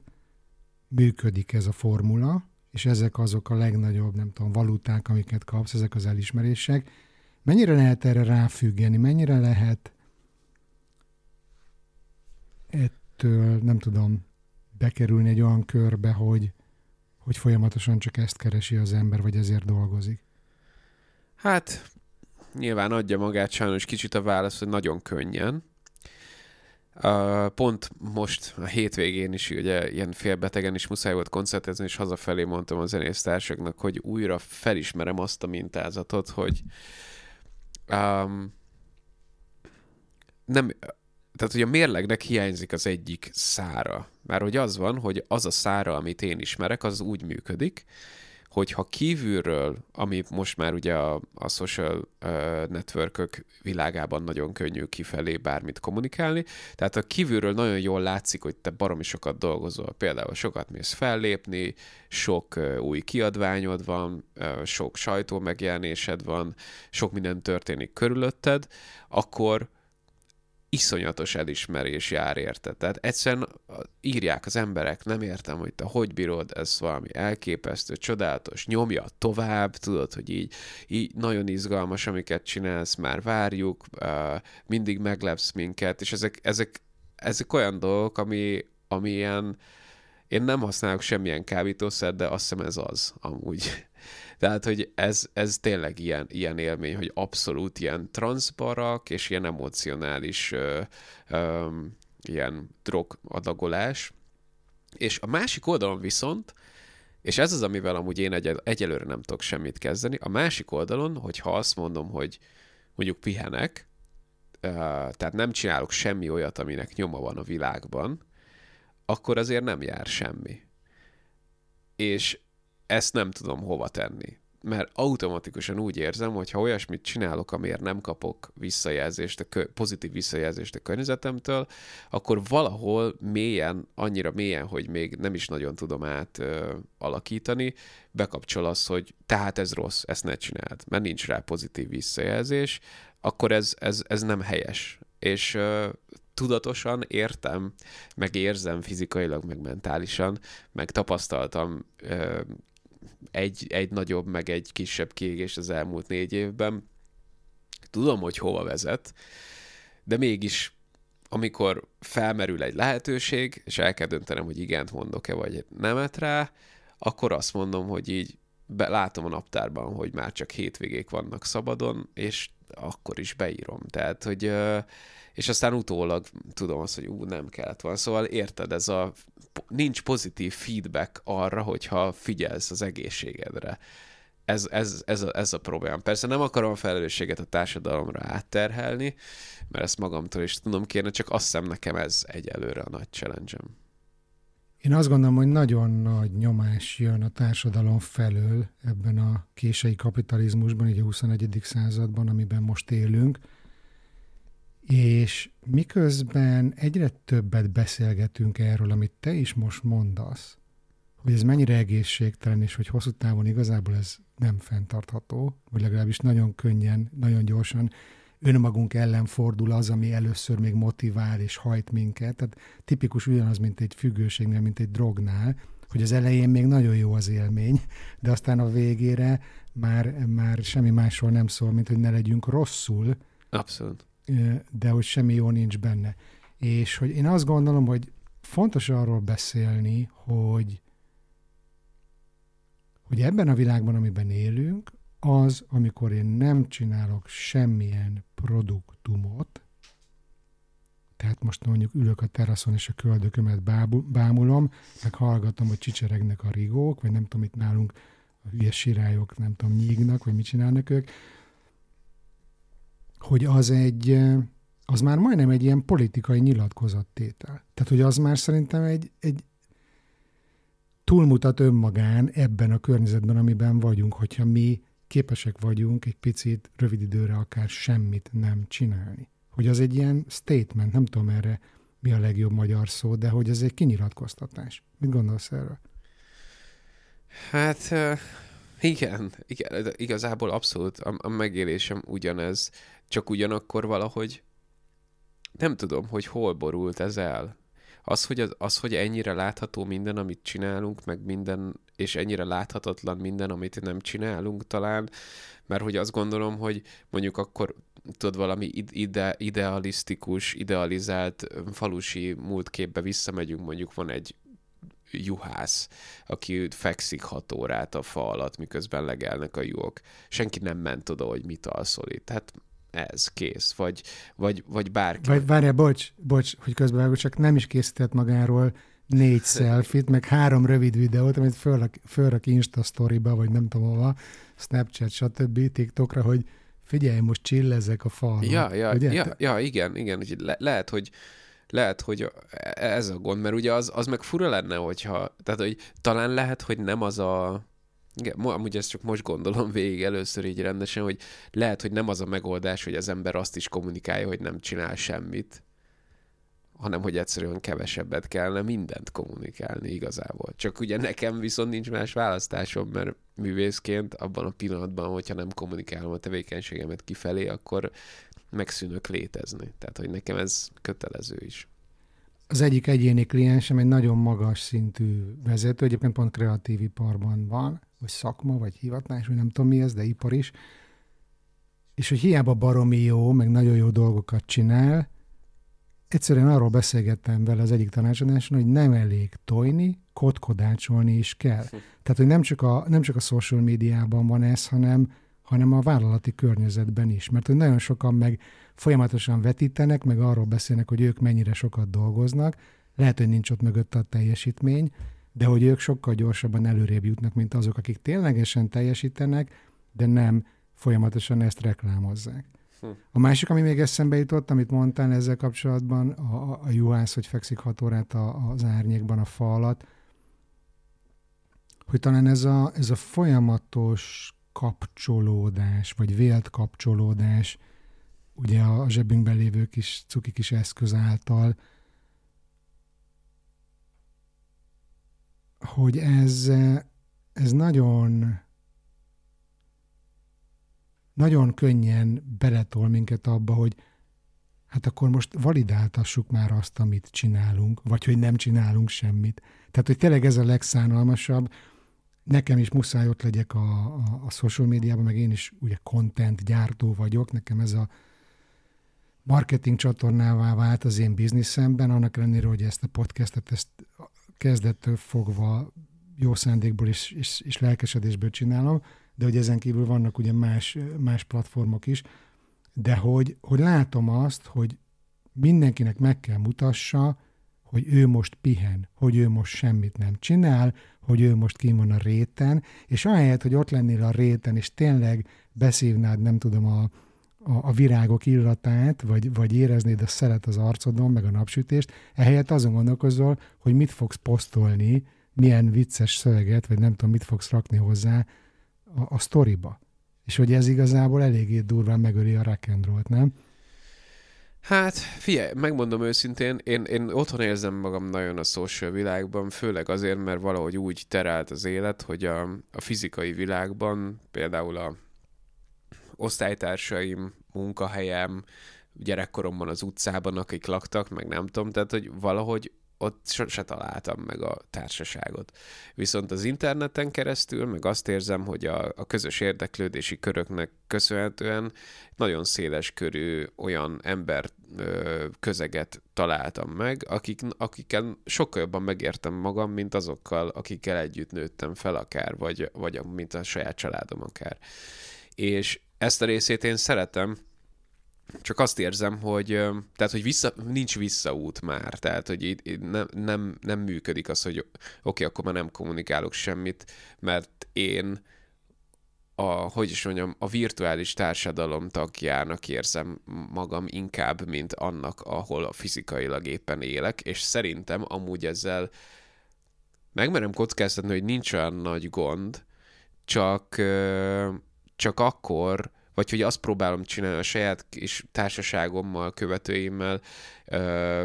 működik ez a formula, és ezek azok a legnagyobb, nem tudom, valuták, amiket kapsz, ezek az elismerések. Mennyire lehet erre ráfüggeni, mennyire lehet ettől, nem tudom, bekerülni egy olyan körbe, hogy, hogy folyamatosan csak ezt keresi az ember, vagy ezért dolgozik? Hát, nyilván adja magát sajnos kicsit a válasz, hogy nagyon könnyen. Uh, pont most a hétvégén is ugye ilyen félbetegen is muszáj volt koncertezni, és hazafelé mondtam a zenésztársaknak, hogy újra felismerem azt a mintázatot, hogy um, nem, tehát hogy a mérlegnek hiányzik az egyik szára. Mert hogy az van, hogy az a szára, amit én ismerek, az úgy működik, hogyha kívülről, ami most már ugye a, a social networkök világában nagyon könnyű kifelé bármit kommunikálni, tehát a kívülről nagyon jól látszik, hogy te baromi sokat dolgozol, például sokat mész fellépni, sok új kiadványod van, sok sajtó megjelenésed van, sok minden történik körülötted, akkor iszonyatos elismerés jár érte. Tehát egyszerűen írják az emberek, nem értem, hogy te hogy bírod, ez valami elképesztő, csodálatos, nyomja tovább, tudod, hogy így, így nagyon izgalmas, amiket csinálsz, már várjuk, mindig meglepsz minket, és ezek, ezek, ezek olyan dolgok, ami, ami ilyen, én nem használok semmilyen kábítószer, de azt hiszem ez az amúgy. Tehát, hogy ez, ez tényleg ilyen, ilyen élmény, hogy abszolút ilyen transzbarak, és ilyen emocionális ö, ö, ilyen drogadagolás. És a másik oldalon viszont, és ez az, amivel amúgy én egy, egyelőre nem tudok semmit kezdeni, a másik oldalon, hogyha azt mondom, hogy mondjuk pihenek, tehát nem csinálok semmi olyat, aminek nyoma van a világban, akkor azért nem jár semmi. És ezt nem tudom hova tenni. Mert automatikusan úgy érzem, hogy ha olyasmit csinálok, amiért nem kapok visszajelzést, a kö- pozitív visszajelzést a környezetemtől, akkor valahol mélyen, annyira mélyen, hogy még nem is nagyon tudom át ö, alakítani, bekapcsol az, hogy tehát ez rossz, ezt ne csináld, mert nincs rá pozitív visszajelzés, akkor ez, ez, ez nem helyes. És ö, tudatosan értem, meg érzem fizikailag, meg mentálisan, meg tapasztaltam ö, egy, egy nagyobb, meg egy kisebb kiégés az elmúlt négy évben. Tudom, hogy hova vezet, de mégis amikor felmerül egy lehetőség, és el kell döntenem, hogy igent mondok-e, vagy nemet rá, akkor azt mondom, hogy így be, látom a naptárban, hogy már csak hétvégék vannak szabadon, és akkor is beírom. Tehát, hogy és aztán utólag tudom azt, hogy ú, nem kellett volna. Szóval érted, ez a nincs pozitív feedback arra, hogyha figyelsz az egészségedre. Ez, ez, ez, a, ez a probléma. Persze nem akarom a felelősséget a társadalomra átterhelni, mert ezt magamtól is tudom kérni, csak azt hiszem nekem ez egyelőre a nagy challenge. Én azt gondolom, hogy nagyon nagy nyomás jön a társadalom felől ebben a kései kapitalizmusban, így a 21. században, amiben most élünk, és miközben egyre többet beszélgetünk erről, amit te is most mondasz, hogy ez mennyire egészségtelen, és hogy hosszú távon igazából ez nem fenntartható, vagy legalábbis nagyon könnyen, nagyon gyorsan önmagunk ellen fordul az, ami először még motivál és hajt minket. Tehát tipikus ugyanaz, mint egy függőségnél, mint egy drognál, hogy az elején még nagyon jó az élmény, de aztán a végére már, már semmi másról nem szól, mint hogy ne legyünk rosszul. Abszolút de hogy semmi jó nincs benne. És hogy én azt gondolom, hogy fontos arról beszélni, hogy, hogy ebben a világban, amiben élünk, az, amikor én nem csinálok semmilyen produktumot, tehát most mondjuk ülök a teraszon, és a köldökömet bámulom, meg hallgatom, hogy csicseregnek a rigók, vagy nem tudom, itt nálunk a hülye sirályok, nem tudom, nyígnak, vagy mit csinálnak ők, hogy az egy, az már majdnem egy ilyen politikai nyilatkozattétel. Tehát, hogy az már szerintem egy, egy túlmutat önmagán ebben a környezetben, amiben vagyunk, hogyha mi képesek vagyunk egy picit rövid időre akár semmit nem csinálni. Hogy az egy ilyen statement, nem tudom erre mi a legjobb magyar szó, de hogy ez egy kinyilatkoztatás. Mit gondolsz erről? Hát igen, igen igazából abszolút a, a megélésem ugyanez, csak ugyanakkor valahogy nem tudom, hogy hol borult ez el. Az hogy, az, hogy ennyire látható minden, amit csinálunk, meg minden, és ennyire láthatatlan minden, amit nem csinálunk talán, mert hogy azt gondolom, hogy mondjuk akkor tudod, valami ide, idealisztikus, idealizált falusi múltképbe visszamegyünk, mondjuk van egy juhász, aki fekszik hat órát a fa alatt, miközben legelnek a juhok. Senki nem ment oda, hogy mit alszol itt. Tehát ez, kész. Vagy, vagy, vagy bárki. Vagy várjál, bocs, bocs, hogy közben csak nem is készített magáról négy (laughs) selfit, meg három rövid videót, amit fölrak, fölrak Insta storyba, vagy nem tudom hova, Snapchat, stb. TikTokra, hogy figyelj, most csillezek a falon. Ja, ja, ugye? ja, ja, igen, igen. Le- lehet, hogy lehet, hogy ez a gond, mert ugye az, az meg fura lenne, hogyha, tehát hogy talán lehet, hogy nem az a, igen, amúgy ezt csak most gondolom végig először így rendesen, hogy lehet, hogy nem az a megoldás, hogy az ember azt is kommunikálja, hogy nem csinál semmit, hanem hogy egyszerűen kevesebbet kellene mindent kommunikálni igazából. Csak ugye nekem viszont nincs más választásom, mert művészként abban a pillanatban, hogyha nem kommunikálom a tevékenységemet kifelé, akkor megszűnök létezni. Tehát, hogy nekem ez kötelező is. Az egyik egyéni kliensem egy nagyon magas szintű vezető, egyébként pont kreatív iparban van, vagy szakma, vagy hivatás, vagy nem tudom mi ez, de ipar is, és hogy hiába baromi jó, meg nagyon jó dolgokat csinál, egyszerűen arról beszélgettem vele az egyik tanácsadáson, hogy nem elég tojni, kotkodácsolni is kell. Hm. Tehát, hogy nem csak a, nem csak a social médiában van ez, hanem, hanem a vállalati környezetben is. Mert hogy nagyon sokan meg folyamatosan vetítenek, meg arról beszélnek, hogy ők mennyire sokat dolgoznak, lehet, hogy nincs ott mögött a teljesítmény, de hogy ők sokkal gyorsabban előrébb jutnak, mint azok, akik ténylegesen teljesítenek, de nem folyamatosan ezt reklámozzák. Hm. A másik, ami még eszembe jutott, amit mondtál ezzel kapcsolatban, a, a juhász, hogy fekszik hat órát a, az árnyékban a fa alatt, hogy talán ez a, ez a folyamatos kapcsolódás, vagy vélt kapcsolódás, ugye a zsebünkben lévő kis cuki kis eszköz által, hogy ez, ez nagyon nagyon könnyen beletol minket abba, hogy hát akkor most validáltassuk már azt, amit csinálunk, vagy hogy nem csinálunk semmit. Tehát, hogy tényleg ez a legszánalmasabb, nekem is muszáj ott legyek a, a, a social médiában, meg én is ugye content gyártó vagyok, nekem ez a marketing csatornává vált az én bizniszemben, annak ellenére, hogy ezt a podcastet ezt kezdettől fogva jó szándékból és, és, és lelkesedésből csinálom, de hogy ezen kívül vannak ugye más, más platformok is, de hogy, hogy látom azt, hogy mindenkinek meg kell mutassa, hogy ő most pihen, hogy ő most semmit nem csinál, hogy ő most kim van a réten, és ahelyett, hogy ott lennél a réten, és tényleg beszívnád, nem tudom, a, a, a virágok illatát, vagy, vagy éreznéd a szeret az arcodon, meg a napsütést, ehelyett azon gondolkozol, hogy mit fogsz posztolni, milyen vicces szöveget, vagy nem tudom, mit fogsz rakni hozzá a, a sztoriba. És hogy ez igazából eléggé durván megöli a rock and roll nem? Hát, figyelj, megmondom őszintén, én, én otthon érzem magam nagyon a social világban, főleg azért, mert valahogy úgy terált az élet, hogy a, a fizikai világban, például a osztálytársaim, munkahelyem, gyerekkoromban az utcában, akik laktak, meg nem tudom, tehát hogy valahogy ott sose találtam meg a társaságot. Viszont az interneten keresztül, meg azt érzem, hogy a, a közös érdeklődési köröknek köszönhetően nagyon széles körű olyan ember ö, közeget találtam meg, akik, akikkel sokkal jobban megértem magam, mint azokkal, akikkel együtt nőttem fel akár, vagy, vagy mint a saját családom akár. És ezt a részét én szeretem, csak azt érzem, hogy, tehát, hogy vissza, nincs visszaút már, tehát, hogy itt, itt nem, nem, nem működik az, hogy oké, akkor már nem kommunikálok semmit, mert én a, hogy is mondjam, a virtuális társadalom tagjának érzem magam inkább, mint annak, ahol a fizikailag éppen élek, és szerintem amúgy ezzel megmerem kockáztatni, hogy nincs olyan nagy gond, csak, csak akkor, vagy hogy azt próbálom csinálni a saját kis társaságommal, követőimmel,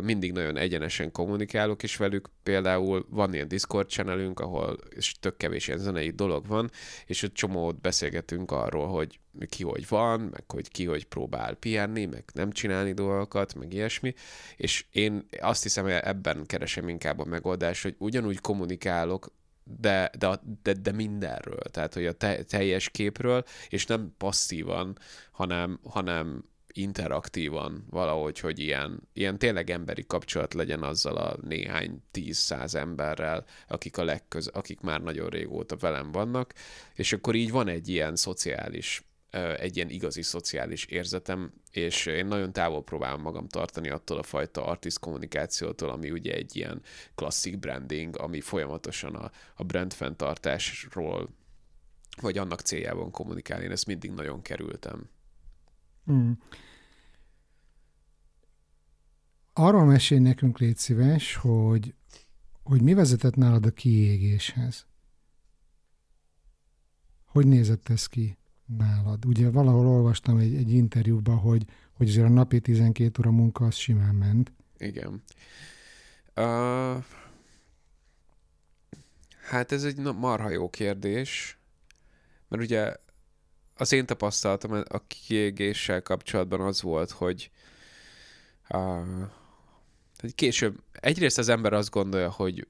mindig nagyon egyenesen kommunikálok is velük. Például van ilyen Discord channelünk, ahol és tök kevés ilyen zenei dolog van, és egy csomót beszélgetünk arról, hogy ki hogy van, meg hogy ki hogy próbál pihenni, meg nem csinálni dolgokat, meg ilyesmi, és én azt hiszem, hogy ebben keresem inkább a megoldást, hogy ugyanúgy kommunikálok de, de, de, de mindenről, tehát hogy a te, teljes képről, és nem passzívan, hanem, hanem interaktívan valahogy, hogy ilyen, ilyen tényleg emberi kapcsolat legyen azzal a néhány tíz-száz emberrel, akik, a legköz, akik már nagyon régóta velem vannak, és akkor így van egy ilyen szociális egy ilyen igazi szociális érzetem, és én nagyon távol próbálom magam tartani attól a fajta artist kommunikációtól, ami ugye egy ilyen klasszik branding, ami folyamatosan a, a brand fenntartásról vagy annak céljában kommunikálni. Én ezt mindig nagyon kerültem. Mm. Arról mesélj nekünk, légy szíves, hogy, hogy mi vezetett nálad a kiégéshez? Hogy nézett ez ki nálad? Ugye valahol olvastam egy, egy interjúban, hogy, hogy azért a napi 12 óra munka az simán ment. Igen. Uh, hát ez egy marha jó kérdés, mert ugye az én tapasztalatom a kiégéssel kapcsolatban az volt, hogy, uh, hogy később egyrészt az ember azt gondolja, hogy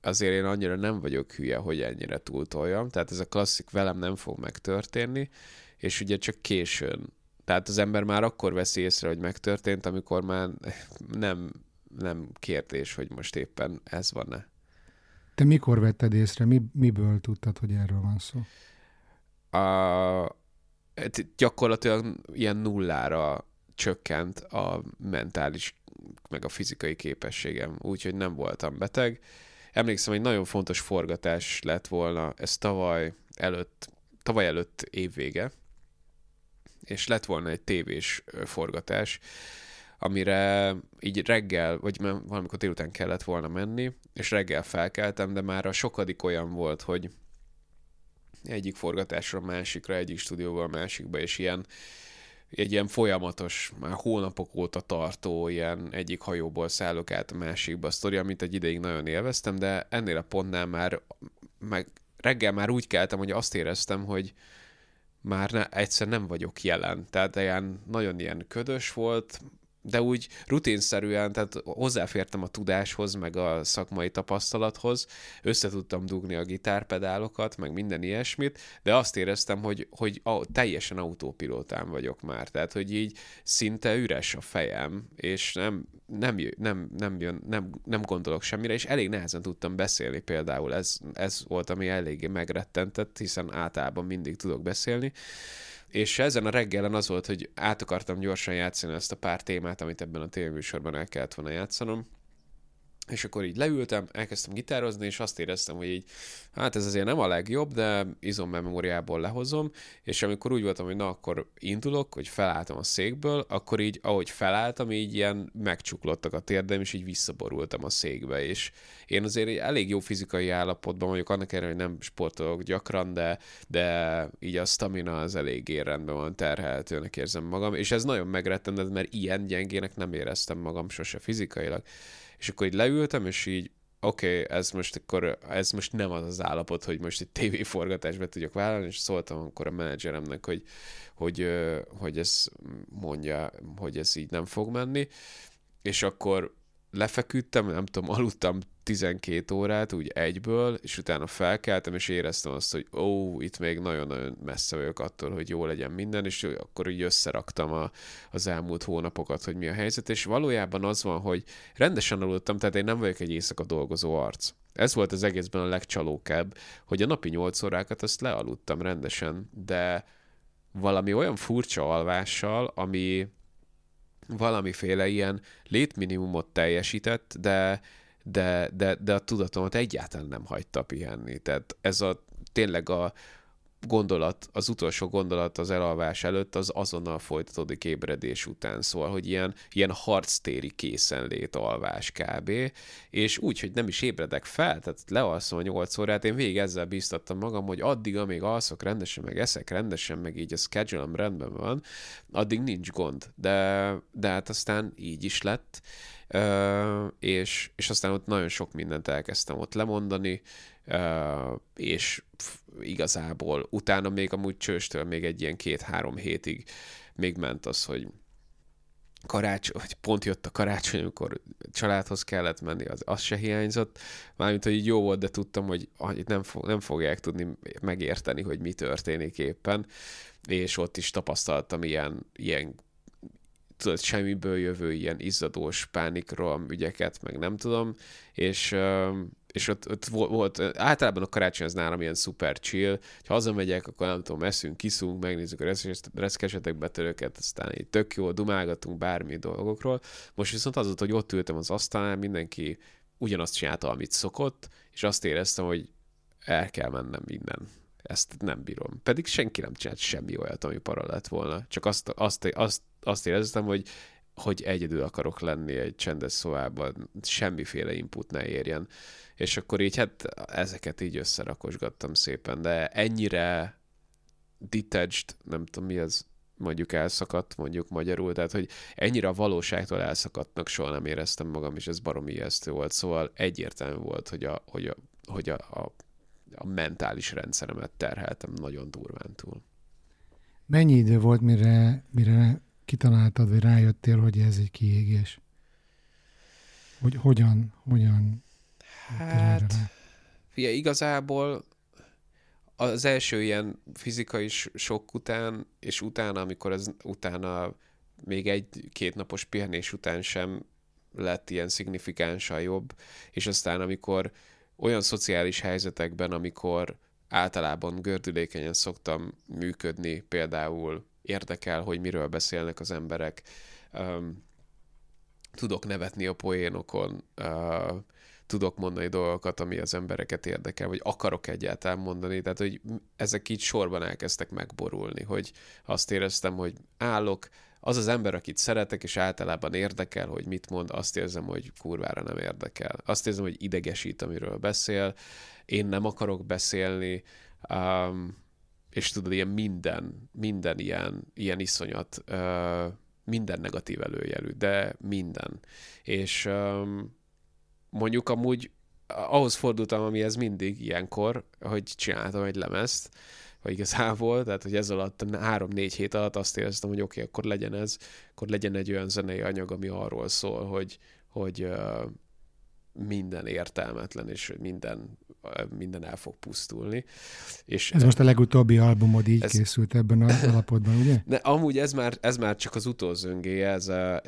azért én annyira nem vagyok hülye, hogy ennyire túltoljam, tehát ez a klasszik velem nem fog megtörténni, és ugye csak későn. Tehát az ember már akkor veszi észre, hogy megtörtént, amikor már nem, nem kérdés, hogy most éppen ez van-e. Te mikor vetted észre? Mi, miből tudtad, hogy erről van szó? A, gyakorlatilag ilyen nullára csökkent a mentális meg a fizikai képességem, úgyhogy nem voltam beteg. Emlékszem, hogy nagyon fontos forgatás lett volna, ez tavaly előtt, tavaly előtt évvége, és lett volna egy tévés forgatás, amire így reggel, vagy valamikor délután kellett volna menni, és reggel felkeltem, de már a sokadik olyan volt, hogy egyik forgatásra másikra, egyik stúdióval másikba, és ilyen egy ilyen folyamatos, már hónapok óta tartó ilyen egyik hajóból szállok át a másikba a sztori, amit egy ideig nagyon élveztem, de ennél a pontnál már meg reggel már úgy keltem, hogy azt éreztem, hogy már ne, egyszer nem vagyok jelen. Tehát ilyen nagyon ilyen ködös volt, de úgy rutinszerűen, tehát hozzáfértem a tudáshoz, meg a szakmai tapasztalathoz, össze tudtam dugni a gitárpedálokat, meg minden ilyesmit, de azt éreztem, hogy, hogy a, teljesen autópilótán vagyok már, tehát hogy így szinte üres a fejem, és nem, nem, nem, nem, jön, nem, nem gondolok semmire, és elég nehezen tudtam beszélni például, ez, ez volt, ami eléggé megrettentett, hiszen általában mindig tudok beszélni, és ezen a reggelen az volt, hogy át akartam gyorsan játszani ezt a pár témát, amit ebben a tévéműsorban el kellett volna játszanom, és akkor így leültem, elkezdtem gitározni, és azt éreztem, hogy így, hát ez azért nem a legjobb, de izommemóriából lehozom, és amikor úgy voltam, hogy na, akkor indulok, hogy felálltam a székből, akkor így, ahogy felálltam, így ilyen megcsuklottak a térdem, és így visszaborultam a székbe, és én azért egy elég jó fizikai állapotban vagyok, annak ellenére, hogy nem sportolok gyakran, de, de így a stamina az eléggé rendben van, terhelhetőnek érzem magam, és ez nagyon megrettentett, mert ilyen gyengének nem éreztem magam sose fizikailag. És akkor így leültem, és így oké, okay, ez most akkor, ez most nem az az állapot, hogy most egy tévéforgatásba tudjak vállalni, és szóltam akkor a menedzseremnek, hogy, hogy, hogy ez mondja, hogy ez így nem fog menni, és akkor lefeküdtem, nem tudom, aludtam 12 órát úgy egyből, és utána felkeltem, és éreztem azt, hogy ó, itt még nagyon-nagyon messze vagyok attól, hogy jó legyen minden, és akkor így összeraktam a, az elmúlt hónapokat, hogy mi a helyzet, és valójában az van, hogy rendesen aludtam, tehát én nem vagyok egy éjszaka dolgozó arc. Ez volt az egészben a legcsalókebb, hogy a napi 8 órákat azt lealudtam rendesen, de valami olyan furcsa alvással, ami valamiféle ilyen létminimumot teljesített, de, de, de, de a tudatomat egyáltalán nem hagyta pihenni. Tehát ez a tényleg a, gondolat, az utolsó gondolat az elalvás előtt az azonnal folytatódik ébredés után, szóval, hogy ilyen, ilyen harctéri készenlét alvás kb. És úgy, hogy nem is ébredek fel, tehát lealszom a 8 órát, én végig ezzel bíztattam magam, hogy addig, amíg alszok rendesen, meg eszek rendesen, meg így a schedule rendben van, addig nincs gond. De, de hát aztán így is lett, És, és aztán ott nagyon sok mindent elkezdtem ott lemondani, és igazából utána még amúgy csőstől még egy ilyen két-három hétig még ment az, hogy karácsony, vagy pont jött a karácsony, amikor családhoz kellett menni, az, az se hiányzott. Mármint, hogy jó volt, de tudtam, hogy, hogy nem, fog, nem fogják tudni megérteni, hogy mi történik éppen. És ott is tapasztaltam ilyen, ilyen tudod, semmiből jövő ilyen izzadós pánikról ügyeket, meg nem tudom, és, és ott, ott volt, általában a karácsony az nálam ilyen szuper chill, hogy hazamegyek, akkor nem tudom, eszünk, kiszunk, megnézzük a reszkesetek betörőket, aztán így tök jó, dumálgatunk bármi dolgokról. Most viszont az volt, hogy ott ültem az asztalán, mindenki ugyanazt csinálta, amit szokott, és azt éreztem, hogy el kell mennem innen. Ezt nem bírom. Pedig senki nem csinált semmi olyat, ami para lett volna. Csak azt, azt, azt, azt éreztem, hogy hogy egyedül akarok lenni egy csendes szobában, semmiféle input ne érjen. És akkor így hát ezeket így összerakosgattam szépen, de ennyire detached, nem tudom mi az, mondjuk elszakadt, mondjuk magyarul, tehát hogy ennyire a valóságtól elszakadtnak soha nem éreztem magam, és ez baromi ijesztő volt, szóval egyértelmű volt, hogy a, hogy a, hogy a, a, a mentális rendszeremet terheltem nagyon durván túl. Mennyi idő volt, mire, mire kitaláltad, vagy rájöttél, hogy ez egy kiégés? Hogy hogyan, hogyan Hát, figyelj, igazából az első ilyen fizikai sok után, és utána, amikor ez utána még egy-két napos pihenés után sem lett ilyen szignifikánsan jobb, és aztán amikor olyan szociális helyzetekben, amikor általában gördülékenyen szoktam működni, például érdekel, hogy miről beszélnek az emberek, um, tudok nevetni a poénokon, uh, tudok mondani dolgokat, ami az embereket érdekel, vagy akarok egyáltalán mondani, tehát hogy ezek így sorban elkezdtek megborulni, hogy azt éreztem, hogy állok, az az ember, akit szeretek, és általában érdekel, hogy mit mond, azt érzem, hogy kurvára nem érdekel. Azt érzem, hogy idegesít, amiről beszél, én nem akarok beszélni, um, és tudod, ilyen minden, minden ilyen, ilyen iszonyat, uh, minden negatív előjelű, de minden. És um, mondjuk amúgy ahhoz fordultam, ami ez mindig ilyenkor, hogy csináltam egy lemezt, vagy igazából, tehát hogy ez alatt, három-négy hét alatt azt éreztem, hogy oké, okay, akkor legyen ez, akkor legyen egy olyan zenei anyag, ami arról szól, hogy, hogy minden értelmetlen, és minden minden el fog pusztulni. És ez most a legutóbbi albumod így ez, készült ebben az (laughs) alapodban, ugye? Ne, amúgy ez már, ez már csak az utolzöngéje, ez a,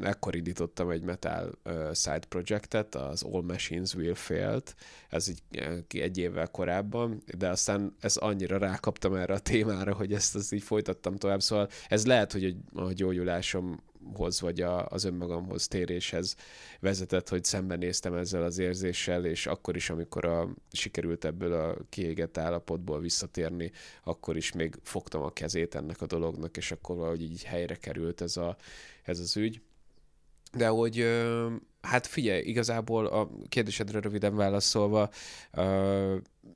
ekkor indítottam egy metal side projectet, az All Machines Will Failed, ez egy, egy évvel korábban, de aztán ez annyira rákaptam erre a témára, hogy ezt az így folytattam tovább, szóval ez lehet, hogy a gyógyulásom hoz, vagy a, az önmagamhoz téréshez vezetett, hogy szembenéztem ezzel az érzéssel, és akkor is, amikor a, sikerült ebből a kiégett állapotból visszatérni, akkor is még fogtam a kezét ennek a dolognak, és akkor valahogy így helyre került ez, a, ez az ügy. De hogy hát figyelj, igazából a kérdésedre röviden válaszolva,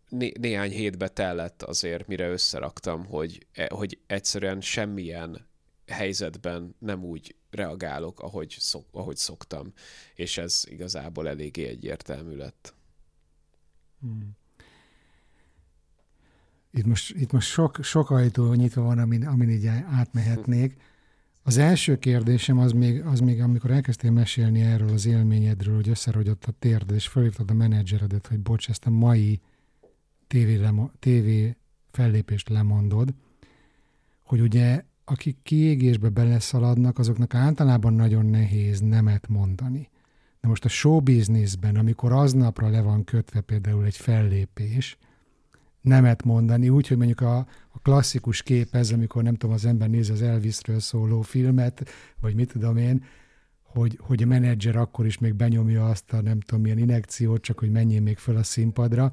né- néhány hétbe tellett azért, mire összeraktam, hogy, e, hogy egyszerűen semmilyen helyzetben nem úgy reagálok, ahogy, szok, ahogy szoktam, és ez igazából eléggé egyértelmű lett. Hmm. Itt most, itt most sok, sok ajtó nyitva van, amin, amin így átmehetnék. Az első kérdésem az még, az még, amikor elkezdtél mesélni erről az élményedről, hogy összerogyott a térd, és felhívtad a menedzseredet, hogy bocs, ezt a mai TV, lemo, TV fellépést lemondod, hogy ugye akik kiégésbe beleszaladnak, azoknak általában nagyon nehéz nemet mondani. De most a show businessben, amikor aznapra le van kötve például egy fellépés, nemet mondani, úgy, hogy mondjuk a, a klasszikus kép ez, amikor nem tudom, az ember nézi az Elvisről szóló filmet, vagy mit tudom én, hogy, hogy a menedzser akkor is még benyomja azt a nem tudom milyen inekciót, csak hogy menjél még föl a színpadra,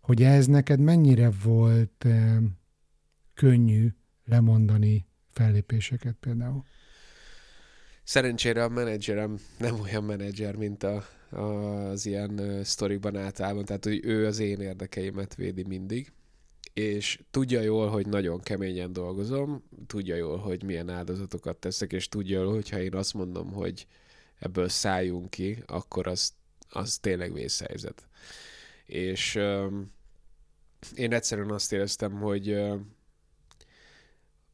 hogy ez neked mennyire volt eh, könnyű lemondani fellépéseket például? Szerencsére a menedzserem nem olyan menedzser, mint a, a, az ilyen sztorikban általában, tehát hogy ő az én érdekeimet védi mindig, és tudja jól, hogy nagyon keményen dolgozom, tudja jól, hogy milyen áldozatokat teszek, és tudja jól, hogy ha én azt mondom, hogy ebből szálljunk ki, akkor az, az tényleg vészhelyzet. És um, én egyszerűen azt éreztem, hogy uh,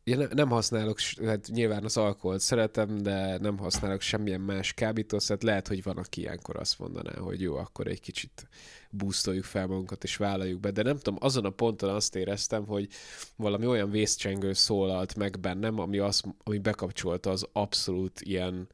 én ne- nem használok, hát nyilván az alkoholt szeretem, de nem használok semmilyen más kábítószert. Lehet, hogy van, aki ilyenkor azt mondaná, hogy jó, akkor egy kicsit boostoljuk fel magunkat és vállaljuk be, de nem tudom, azon a ponton azt éreztem, hogy valami olyan vészcsengő szólalt meg bennem, ami, azt, ami bekapcsolta az abszolút ilyen,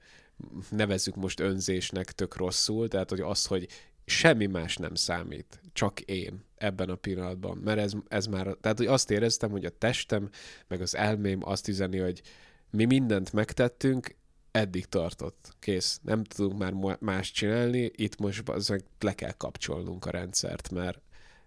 nevezzük most önzésnek tök rosszul, tehát hogy az, hogy semmi más nem számít, csak én ebben a pillanatban, mert ez, ez már, tehát hogy azt éreztem, hogy a testem, meg az elmém azt üzeni, hogy mi mindent megtettünk, eddig tartott, kész, nem tudunk már más csinálni, itt most az le kell kapcsolnunk a rendszert, mert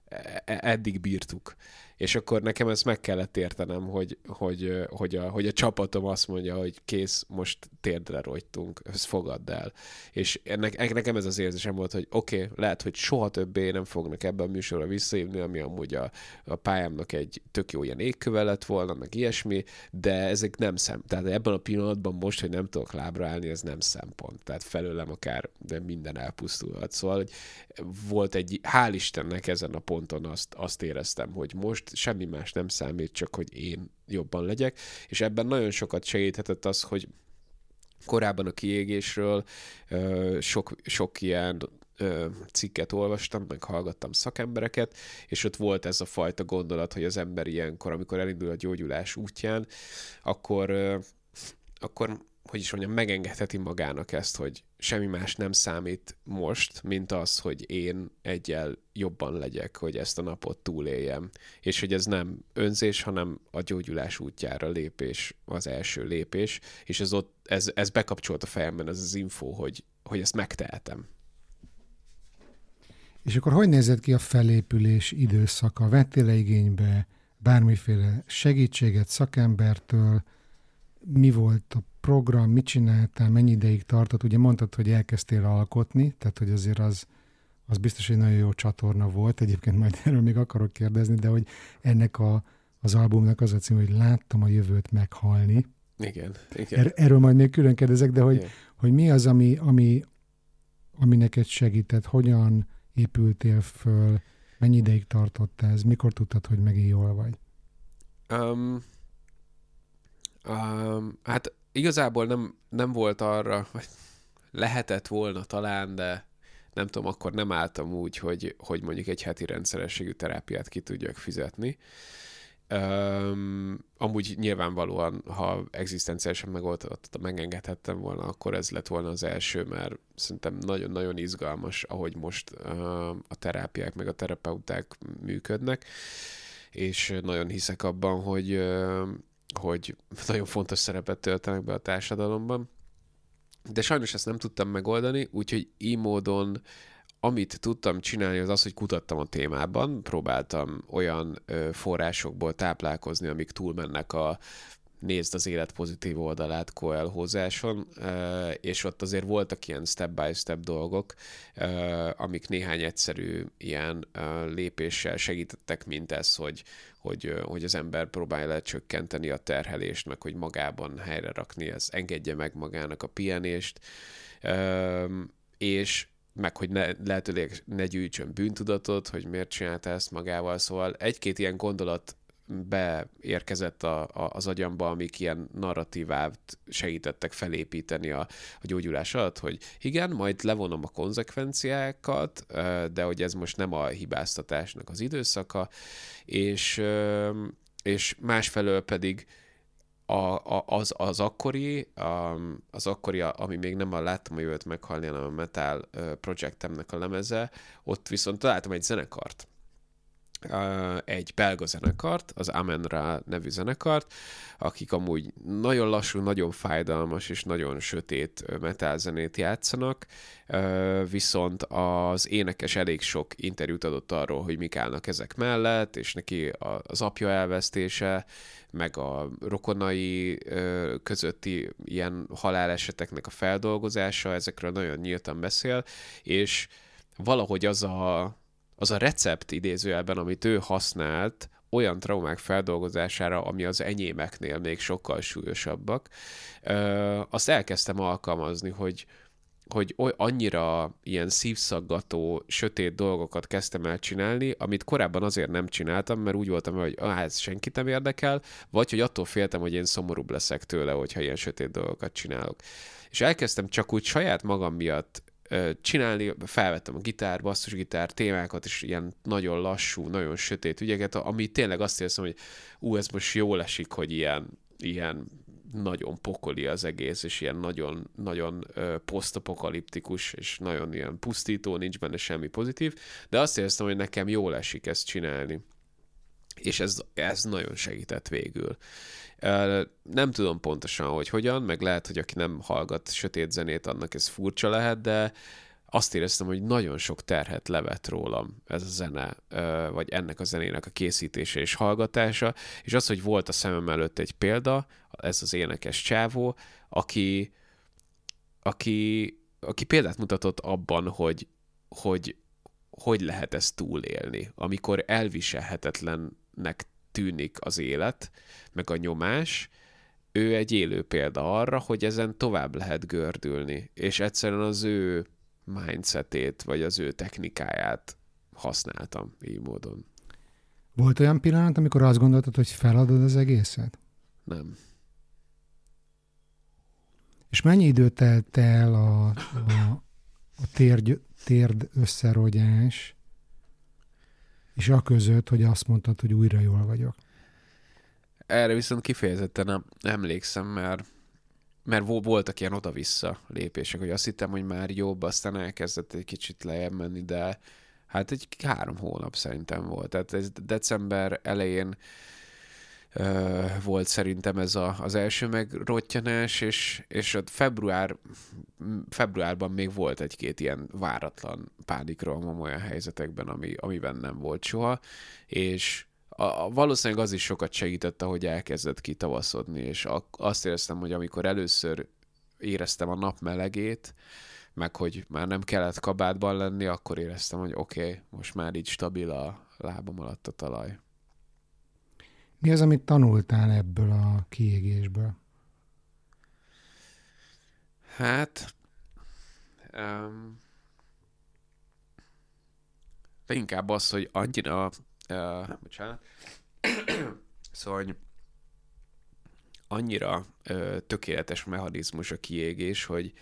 e- e- eddig bírtuk. És akkor nekem ezt meg kellett értenem, hogy, hogy, hogy, a, hogy a csapatom azt mondja, hogy kész, most térdre rogytunk, ezt fogadd el. És ennek, nekem ez az érzésem volt, hogy oké, okay, lehet, hogy soha többé nem fognak ebben a műsorra visszahívni, ami amúgy a, a pályámnak egy tök jó ilyen égköve lett volna, meg ilyesmi, de ezek nem szem. Tehát ebben a pillanatban most, hogy nem tudok lábra állni, ez nem szempont. Tehát felőlem akár de minden elpusztulhat. Szóval hogy volt egy, hál' Istennek ezen a ponton azt, azt éreztem, hogy most semmi más nem számít, csak hogy én jobban legyek, és ebben nagyon sokat segíthetett az, hogy korábban a kiégésről sok, sok ilyen cikket olvastam, meg hallgattam szakembereket, és ott volt ez a fajta gondolat, hogy az ember ilyenkor, amikor elindul a gyógyulás útján, akkor, akkor hogy is mondjam, megengedheti magának ezt, hogy semmi más nem számít most, mint az, hogy én egyel jobban legyek, hogy ezt a napot túléljem. És hogy ez nem önzés, hanem a gyógyulás útjára lépés, az első lépés, és ez, ott, ez, ez bekapcsolt a fejemben, ez az info, hogy, hogy ezt megtehetem. És akkor hogy nézett ki a felépülés időszaka? Vettél -e igénybe bármiféle segítséget szakembertől? Mi volt a program, mit csináltál, mennyi ideig tartott? Ugye mondtad, hogy elkezdtél alkotni, tehát hogy azért az, az biztos egy nagyon jó csatorna volt. Egyébként majd (laughs) erről még akarok kérdezni, de hogy ennek a, az albumnak az a cím, hogy láttam a jövőt meghalni. Igen, igen. Er, erről majd még külön kérdezek, de hogy, igen. hogy mi az, ami, ami, ami neked segített, hogyan épültél föl, mennyi ideig tartott ez, mikor tudtad, hogy megint jól vagy? Um, um, hát igazából nem, nem volt arra, vagy lehetett volna talán, de nem tudom, akkor nem álltam úgy, hogy, hogy mondjuk egy heti rendszerességű terápiát ki tudjak fizetni. Um, amúgy nyilvánvalóan, ha egzisztenciálisan megoldott, megengedhettem volna, akkor ez lett volna az első, mert szerintem nagyon-nagyon izgalmas, ahogy most uh, a terápiák meg a terapeuták működnek, és nagyon hiszek abban, hogy uh, hogy nagyon fontos szerepet töltenek be a társadalomban. De sajnos ezt nem tudtam megoldani, úgyhogy így módon amit tudtam csinálni, az az, hogy kutattam a témában, próbáltam olyan ö, forrásokból táplálkozni, amik túlmennek a nézd az élet pozitív oldalát koelhozáson, és ott azért voltak ilyen step-by-step dolgok, amik néhány egyszerű ilyen lépéssel segítettek, mint ez, hogy, hogy, hogy az ember próbálja lecsökkenteni a terhelést, meg hogy magában helyre rakni, ez engedje meg magának a pihenést, és meg hogy ne, lehetőleg ne gyűjtsön bűntudatot, hogy miért csinálta ezt magával, szóval egy-két ilyen gondolat beérkezett a, a, az agyamba, amik ilyen narratívát segítettek felépíteni a, a gyógyulás alatt, hogy igen, majd levonom a konzekvenciákat, de hogy ez most nem a hibáztatásnak az időszaka, és, és másfelől pedig a, a, az, az akkori, az akkori, ami még nem a Láttam a jövőt meghalni, hanem a Metal Projectemnek a lemeze, ott viszont találtam egy zenekart, egy belga zenekart, az Amenra nevű zenekart, akik amúgy nagyon lassú, nagyon fájdalmas és nagyon sötét metal zenét játszanak, viszont az énekes elég sok interjút adott arról, hogy mik állnak ezek mellett, és neki az apja elvesztése, meg a rokonai közötti ilyen haláleseteknek a feldolgozása, ezekről nagyon nyíltan beszél, és valahogy az a az a recept idézőjelben, amit ő használt olyan traumák feldolgozására, ami az enyémeknél még sokkal súlyosabbak, azt elkezdtem alkalmazni, hogy hogy oly, annyira ilyen szívszaggató, sötét dolgokat kezdtem el csinálni, amit korábban azért nem csináltam, mert úgy voltam, hogy ah, ez senkit nem érdekel, vagy hogy attól féltem, hogy én szomorúbb leszek tőle, hogyha ilyen sötét dolgokat csinálok. És elkezdtem csak úgy saját magam miatt csinálni, felvettem a gitár, basszusgitár témákat, és ilyen nagyon lassú, nagyon sötét ügyeket, ami tényleg azt érzem, hogy ú, ez most jól esik, hogy ilyen, ilyen nagyon pokoli az egész, és ilyen nagyon, nagyon posztapokaliptikus, és nagyon ilyen pusztító, nincs benne semmi pozitív, de azt éreztem, hogy nekem jól esik ezt csinálni. És ez, ez nagyon segített végül. Nem tudom pontosan, hogy hogyan, meg lehet, hogy aki nem hallgat sötét zenét, annak ez furcsa lehet, de azt éreztem, hogy nagyon sok terhet levet rólam ez a zene, vagy ennek a zenének a készítése és hallgatása, és az, hogy volt a szemem előtt egy példa, ez az énekes csávó, aki, aki, aki példát mutatott abban, hogy, hogy hogy lehet ezt túlélni, amikor elviselhetetlennek tűnik az élet, meg a nyomás, ő egy élő példa arra, hogy ezen tovább lehet gördülni, és egyszerűen az ő mindsetét, vagy az ő technikáját használtam így módon. Volt olyan pillanat, amikor azt gondoltad, hogy feladod az egészet? Nem. És mennyi idő telt el a, a, a térd, térd összerogyás, és a között, hogy azt mondtad, hogy újra jól vagyok? Erre viszont kifejezetten nem emlékszem, mert mert voltak ilyen oda-vissza lépések, hogy azt hittem, hogy már jobb, aztán elkezdett egy kicsit lejjebb menni, de hát egy három hónap szerintem volt. Tehát ez december elején volt szerintem ez a, az első megrottyanás, és, és ott február, februárban még volt egy-két ilyen váratlan pánikrohamom olyan helyzetekben, ami, amiben nem volt soha, és a, a, valószínűleg az is sokat segített, ahogy elkezdett kitavaszodni, és a, azt éreztem, hogy amikor először éreztem a nap melegét, meg hogy már nem kellett kabátban lenni, akkor éreztem, hogy oké, okay, most már így stabil a lábam alatt a talaj. Mi az, amit tanultál ebből a kiégésből? Hát, um, inkább az, hogy annyira uh, bocsánat, (clears throat) szóval hogy annyira uh, tökéletes mechanizmus a kiégés, hogy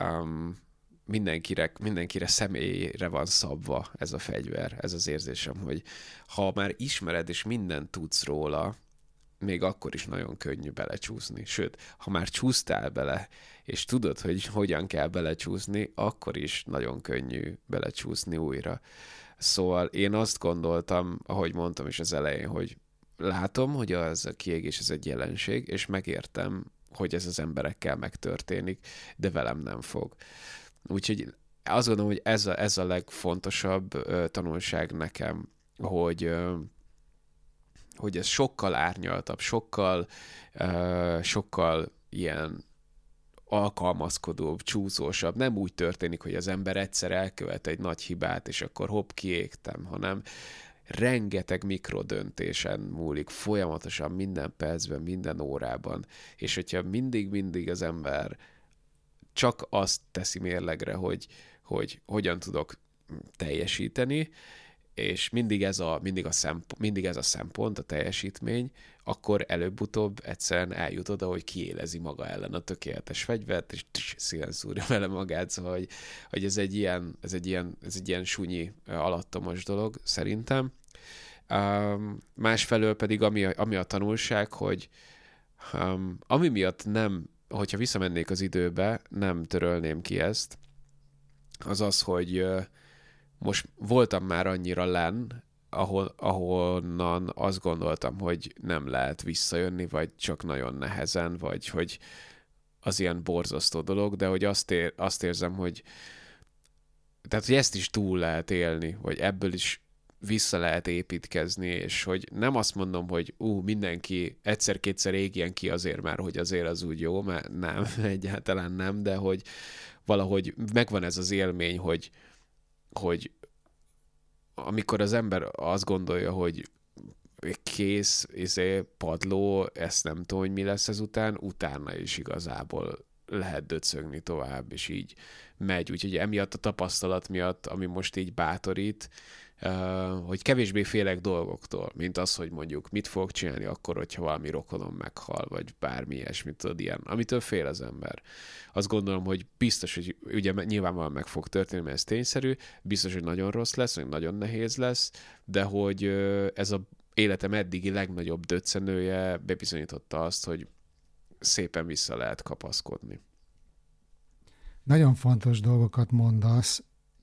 um, mindenkire, mindenkire személyre van szabva ez a fegyver, ez az érzésem, hogy ha már ismered és mindent tudsz róla, még akkor is nagyon könnyű belecsúszni. Sőt, ha már csúsztál bele, és tudod, hogy hogyan kell belecsúszni, akkor is nagyon könnyű belecsúszni újra. Szóval én azt gondoltam, ahogy mondtam is az elején, hogy látom, hogy az a kiégés ez egy jelenség, és megértem, hogy ez az emberekkel megtörténik, de velem nem fog. Úgyhogy azt gondolom, hogy ez a, ez a legfontosabb ö, tanulság nekem, hogy ö, hogy ez sokkal árnyaltabb, sokkal, ö, sokkal ilyen alkalmazkodóbb, csúszósabb. Nem úgy történik, hogy az ember egyszer elkövet egy nagy hibát, és akkor hopp, kiégtem, hanem rengeteg mikrodöntésen múlik, folyamatosan minden percben, minden órában, és hogyha mindig-mindig az ember csak azt teszi mérlegre, hogy, hogy hogyan tudok teljesíteni, és mindig ez a, mindig, a szempont, mindig ez a szempont, a teljesítmény, akkor előbb-utóbb egyszerűen eljut oda, hogy kiélezi maga ellen a tökéletes fegyvert, és szíven szúrja vele magát, szóval, hogy, hogy ez, egy ilyen, ez, egy ilyen, ez egy ilyen sunyi, alattomos dolog szerintem. Um, másfelől pedig ami a, ami a tanulság, hogy um, ami miatt nem, hogyha visszamennék az időbe, nem törölném ki ezt, az az, hogy most voltam már annyira len, ahol, ahonnan azt gondoltam, hogy nem lehet visszajönni, vagy csak nagyon nehezen, vagy hogy az ilyen borzasztó dolog, de hogy azt, ér, azt érzem, hogy tehát, hogy ezt is túl lehet élni, vagy ebből is vissza lehet építkezni, és hogy nem azt mondom, hogy ú, mindenki egyszer-kétszer égjen ki azért már, hogy azért az úgy jó, mert nem, (laughs) egyáltalán nem, de hogy valahogy megvan ez az élmény, hogy, hogy amikor az ember azt gondolja, hogy kész, izé, padló, ezt nem tudom, hogy mi lesz ezután, utána is igazából lehet döcögni tovább, és így megy. Úgyhogy emiatt a tapasztalat miatt, ami most így bátorít, hogy kevésbé félek dolgoktól, mint az, hogy mondjuk mit fogok csinálni akkor, hogyha valami rokonom meghal, vagy bármi ilyesmit, tudod, ilyen, amitől fél az ember. Azt gondolom, hogy biztos, hogy ugye nyilvánvalóan meg fog történni, mert ez tényszerű, biztos, hogy nagyon rossz lesz, vagy nagyon nehéz lesz, de hogy ez a életem eddigi legnagyobb döccenője bebizonyította azt, hogy szépen vissza lehet kapaszkodni. Nagyon fontos dolgokat mondasz,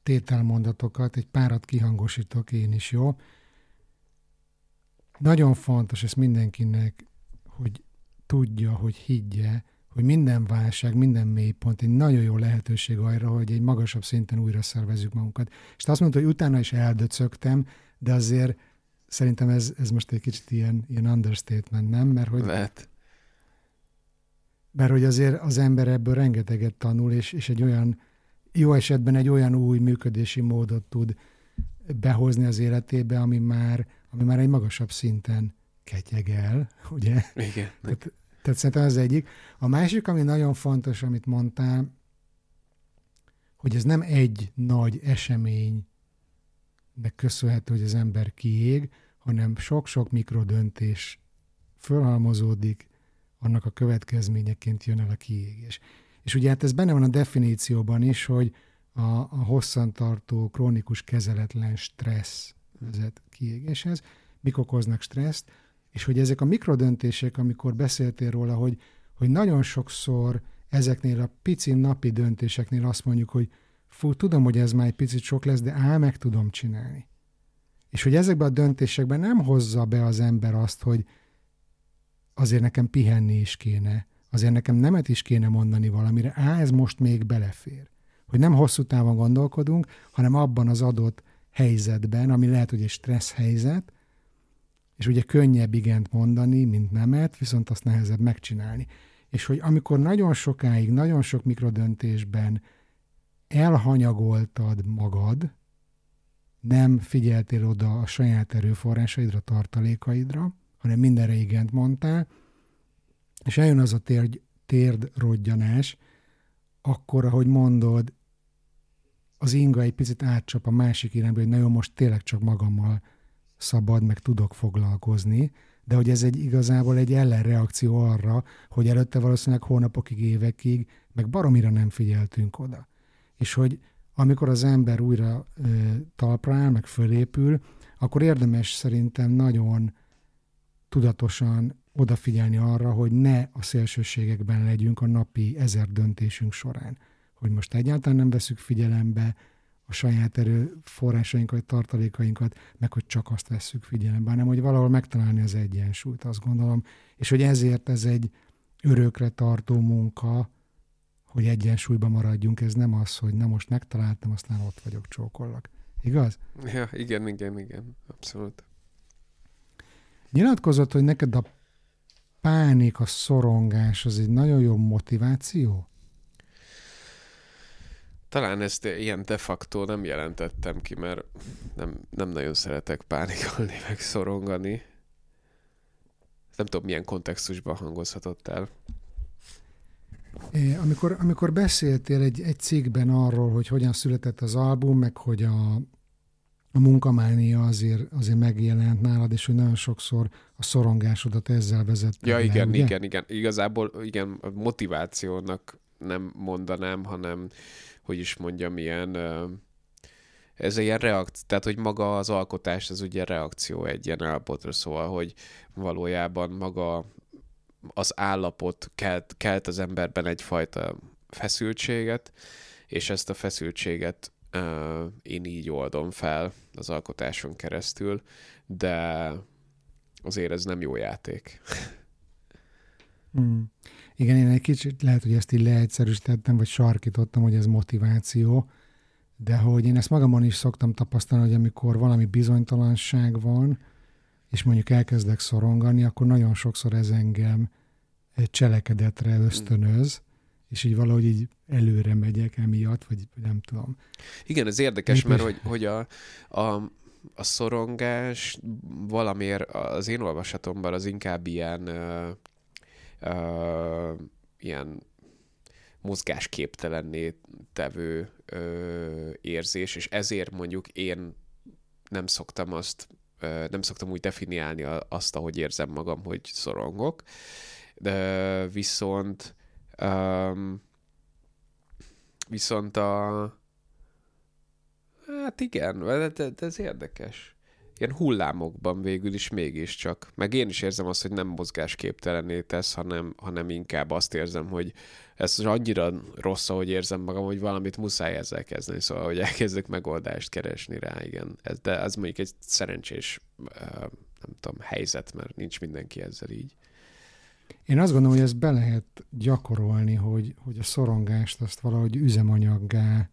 tételmondatokat, egy párat kihangosítok én is, jó? Nagyon fontos ez mindenkinek, hogy tudja, hogy higgye, hogy minden válság, minden mélypont egy nagyon jó lehetőség arra, hogy egy magasabb szinten újra szervezzük magunkat. És te azt mondta, hogy utána is eldöcögtem, de azért szerintem ez, ez most egy kicsit ilyen, ilyen understatement, nem? Mert hogy, Lehet. Mert hogy azért az ember ebből rengeteget tanul, és, és egy olyan jó esetben egy olyan új működési módot tud behozni az életébe, ami már, ami már egy magasabb szinten ketyegel, (laughs) ugye? Igen. Tehát, tehát szerintem az egyik. A másik, ami nagyon fontos, amit mondtál, hogy ez nem egy nagy eseménynek köszönhető, hogy az ember kiég, hanem sok-sok mikrodöntés fölhalmozódik, annak a következményeként jön el a kiégés. És ugye hát ez benne van a definícióban is, hogy a, a hosszantartó, krónikus, kezeletlen stressz vezet kiégéshez. Mik okoznak stresszt? És hogy ezek a mikrodöntések, amikor beszéltél róla, hogy, hogy nagyon sokszor ezeknél a pici napi döntéseknél azt mondjuk, hogy fú, tudom, hogy ez már egy picit sok lesz, de á, meg tudom csinálni. És hogy ezekben a döntésekben nem hozza be az ember azt, hogy azért nekem pihenni is kéne, azért nekem nemet is kéne mondani valamire, á, ez most még belefér. Hogy nem hosszú távon gondolkodunk, hanem abban az adott helyzetben, ami lehet, hogy egy stressz helyzet, és ugye könnyebb igent mondani, mint nemet, viszont azt nehezebb megcsinálni. És hogy amikor nagyon sokáig, nagyon sok mikrodöntésben elhanyagoltad magad, nem figyeltél oda a saját erőforrásaidra, tartalékaidra, hanem mindenre igent mondtál, és eljön az a térd, térd rodjanás, akkor, ahogy mondod, az inga egy picit átcsap a másik irányba, hogy nagyon most tényleg csak magammal szabad, meg tudok foglalkozni, de hogy ez egy igazából egy ellenreakció arra, hogy előtte valószínűleg hónapokig, évekig, meg baromira nem figyeltünk oda. És hogy amikor az ember újra ö, talpra áll, meg fölépül, akkor érdemes szerintem nagyon tudatosan odafigyelni arra, hogy ne a szélsőségekben legyünk a napi ezer döntésünk során. Hogy most egyáltalán nem veszük figyelembe a saját erőforrásainkat, tartalékainkat, meg hogy csak azt vesszük figyelembe, hanem hogy valahol megtalálni az egyensúlyt, azt gondolom. És hogy ezért ez egy örökre tartó munka, hogy egyensúlyban maradjunk. Ez nem az, hogy na most megtaláltam, aztán ott vagyok, csókollak. Igaz? Ja, igen, igen, igen, abszolút. Nyilatkozott, hogy neked a pánik, a szorongás, az egy nagyon jó motiváció? Talán ezt ilyen de facto nem jelentettem ki, mert nem, nem nagyon szeretek pánikolni, (laughs) meg szorongani. Nem tudom, milyen kontextusban hangozhatott el. É, amikor, amikor beszéltél egy, egy cikkben arról, hogy hogyan született az album, meg hogy a, a munkamánia azért, azért megjelent nálad, és hogy nagyon sokszor a szorongásodat ezzel vezet. Ja, le, igen, ugye? igen, igen. Igazából igen, motivációnak nem mondanám, hanem, hogy is mondjam, ilyen ez egy ilyen reakció, tehát hogy maga az alkotás, ez ugye reakció egy ilyen állapotra, szóval, hogy valójában maga az állapot kelt, kelt az emberben egyfajta feszültséget, és ezt a feszültséget én így oldom fel az alkotáson keresztül, de azért ez nem jó játék. Mm. Igen, én egy kicsit lehet, hogy ezt így leegyszerűsítettem, vagy sarkítottam, hogy ez motiváció, de hogy én ezt magamon is szoktam tapasztalni, hogy amikor valami bizonytalanság van, és mondjuk elkezdek szorongani, akkor nagyon sokszor ez engem egy cselekedetre ösztönöz, és így valahogy így előre megyek emiatt, vagy nem tudom. Igen, ez érdekes, mert hogy, hogy a, a, a szorongás valamiért az én olvasatomban az inkább ilyen, uh, uh, ilyen mozgásképtelenné tevő ö, érzés, és ezért mondjuk én nem szoktam azt, ö, nem szoktam úgy definiálni azt, ahogy érzem magam, hogy szorongok, de viszont um, viszont a hát igen, de, de ez érdekes ilyen hullámokban végül is mégiscsak. Meg én is érzem azt, hogy nem mozgásképtelenné tesz, hanem, hanem inkább azt érzem, hogy ez annyira rossz, ahogy érzem magam, hogy valamit muszáj ezzel kezdeni, szóval, hogy elkezdek megoldást keresni rá, igen. Ez, de az mondjuk egy szerencsés, nem tudom, helyzet, mert nincs mindenki ezzel így. Én azt gondolom, hogy ezt be lehet gyakorolni, hogy, hogy a szorongást azt valahogy üzemanyaggá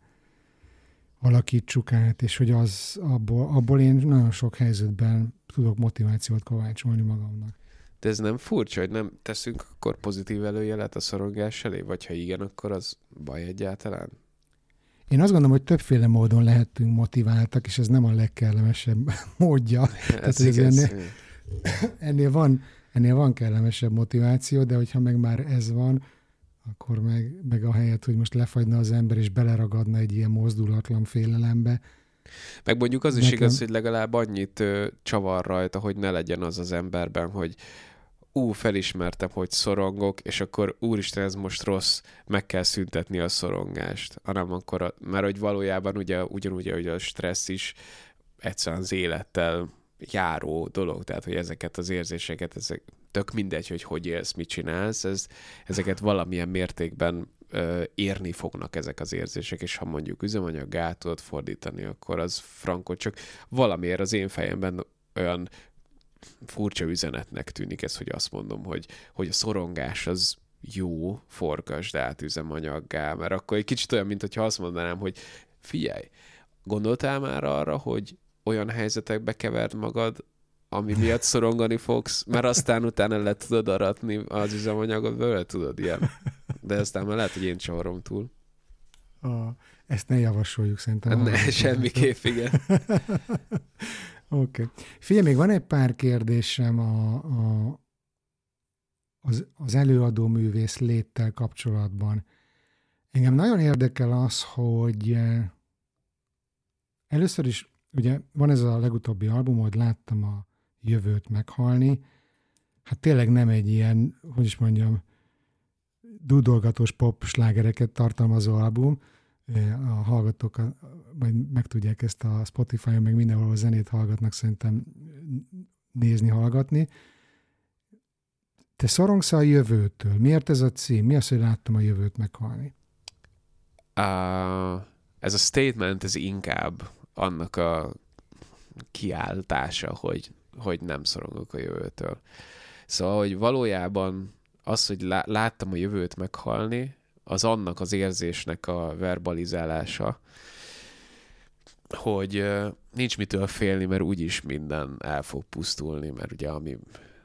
alakítsuk át, és hogy az abból, abból én nagyon sok helyzetben tudok motivációt kovácsolni magamnak. De ez nem furcsa, hogy nem teszünk akkor pozitív előjelet a szorongás elé? Vagy ha igen, akkor az baj egyáltalán? Én azt gondolom, hogy többféle módon lehetünk motiváltak, és ez nem a legkellemesebb (laughs) módja. (laughs) Ez Tehát, igaz. Ennél, (laughs) ennél, van, ennél van kellemesebb motiváció, de hogyha meg már ez van, akkor meg, meg a helyet, hogy most lefagyna az ember és beleragadna egy ilyen mozdulatlan félelembe. Meg mondjuk az Nekem... is igaz, hogy legalább annyit ö, csavar rajta, hogy ne legyen az az emberben, hogy ú, felismertem, hogy szorongok, és akkor úristen, ez most rossz, meg kell szüntetni a szorongást. Hanem akkor, a, mert hogy valójában ugye, ugyanúgy, hogy a stressz is egyszerűen az élettel járó dolog, tehát hogy ezeket az érzéseket, ezek tök mindegy, hogy hogy élsz, mit csinálsz, ez, ezeket valamilyen mértékben ö, érni fognak ezek az érzések, és ha mondjuk üzemanyag gátot fordítani, akkor az frankot csak valamiért az én fejemben olyan furcsa üzenetnek tűnik ez, hogy azt mondom, hogy, hogy a szorongás az jó, forgasd át üzemanyaggá, mert akkor egy kicsit olyan, mint hogyha azt mondanám, hogy figyelj, gondoltál már arra, hogy olyan helyzetekbe keverd magad, ami miatt szorongani fogsz, mert aztán utána le tudod aratni az üzemanyagot, bőle tudod ilyen. De aztán már lehet, hogy én csavarom túl. A, ezt ne javasoljuk szerintem. Ne, semmiképp, igen. (laughs) Oké. Okay. Figyelj, még van egy pár kérdésem a, a, az, az előadó művész léttel kapcsolatban. Engem nagyon érdekel az, hogy eh, először is, ugye van ez a legutóbbi album, hogy láttam a jövőt meghalni. Hát tényleg nem egy ilyen, hogy is mondjam, dudolgatós pop slágereket tartalmazó album. A hallgatók majd megtudják ezt a Spotify-on, meg mindenhol a zenét hallgatnak, szerintem nézni, hallgatni. Te szorongsz a jövőtől. Miért ez a cím? Mi az, hogy láttam a jövőt meghalni? Uh, ez a statement, ez inkább annak a kiáltása, hogy hogy nem szorongok a jövőtől. Szóval, hogy valójában az, hogy láttam a jövőt meghalni, az annak az érzésnek a verbalizálása, hogy nincs mitől félni, mert úgyis minden el fog pusztulni, mert ugye ami,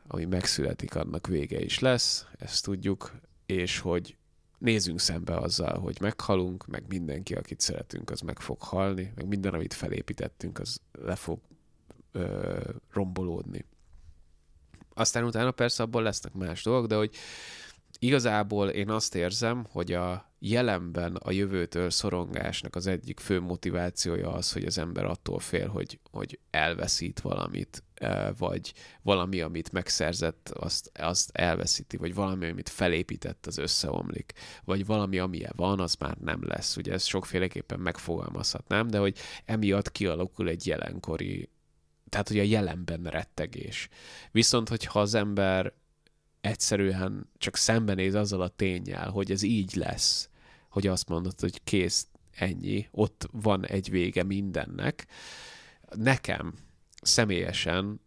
ami megszületik, annak vége is lesz, ezt tudjuk, és hogy nézzünk szembe azzal, hogy meghalunk, meg mindenki, akit szeretünk, az meg fog halni, meg minden, amit felépítettünk, az le fog ö, rombolódni. Aztán utána persze abból lesznek más dolgok, de hogy igazából én azt érzem, hogy a jelenben a jövőtől szorongásnak az egyik fő motivációja az, hogy az ember attól fél, hogy, hogy elveszít valamit, vagy valami, amit megszerzett, azt, azt elveszíti, vagy valami, amit felépített, az összeomlik, vagy valami, amilyen van, az már nem lesz. Ugye ezt sokféleképpen megfogalmazhatnám, de hogy emiatt kialakul egy jelenkori tehát hogy a jelenben rettegés. Viszont, hogyha az ember egyszerűen csak szembenéz azzal a tényel, hogy ez így lesz, hogy azt mondod, hogy kész, ennyi, ott van egy vége mindennek. Nekem személyesen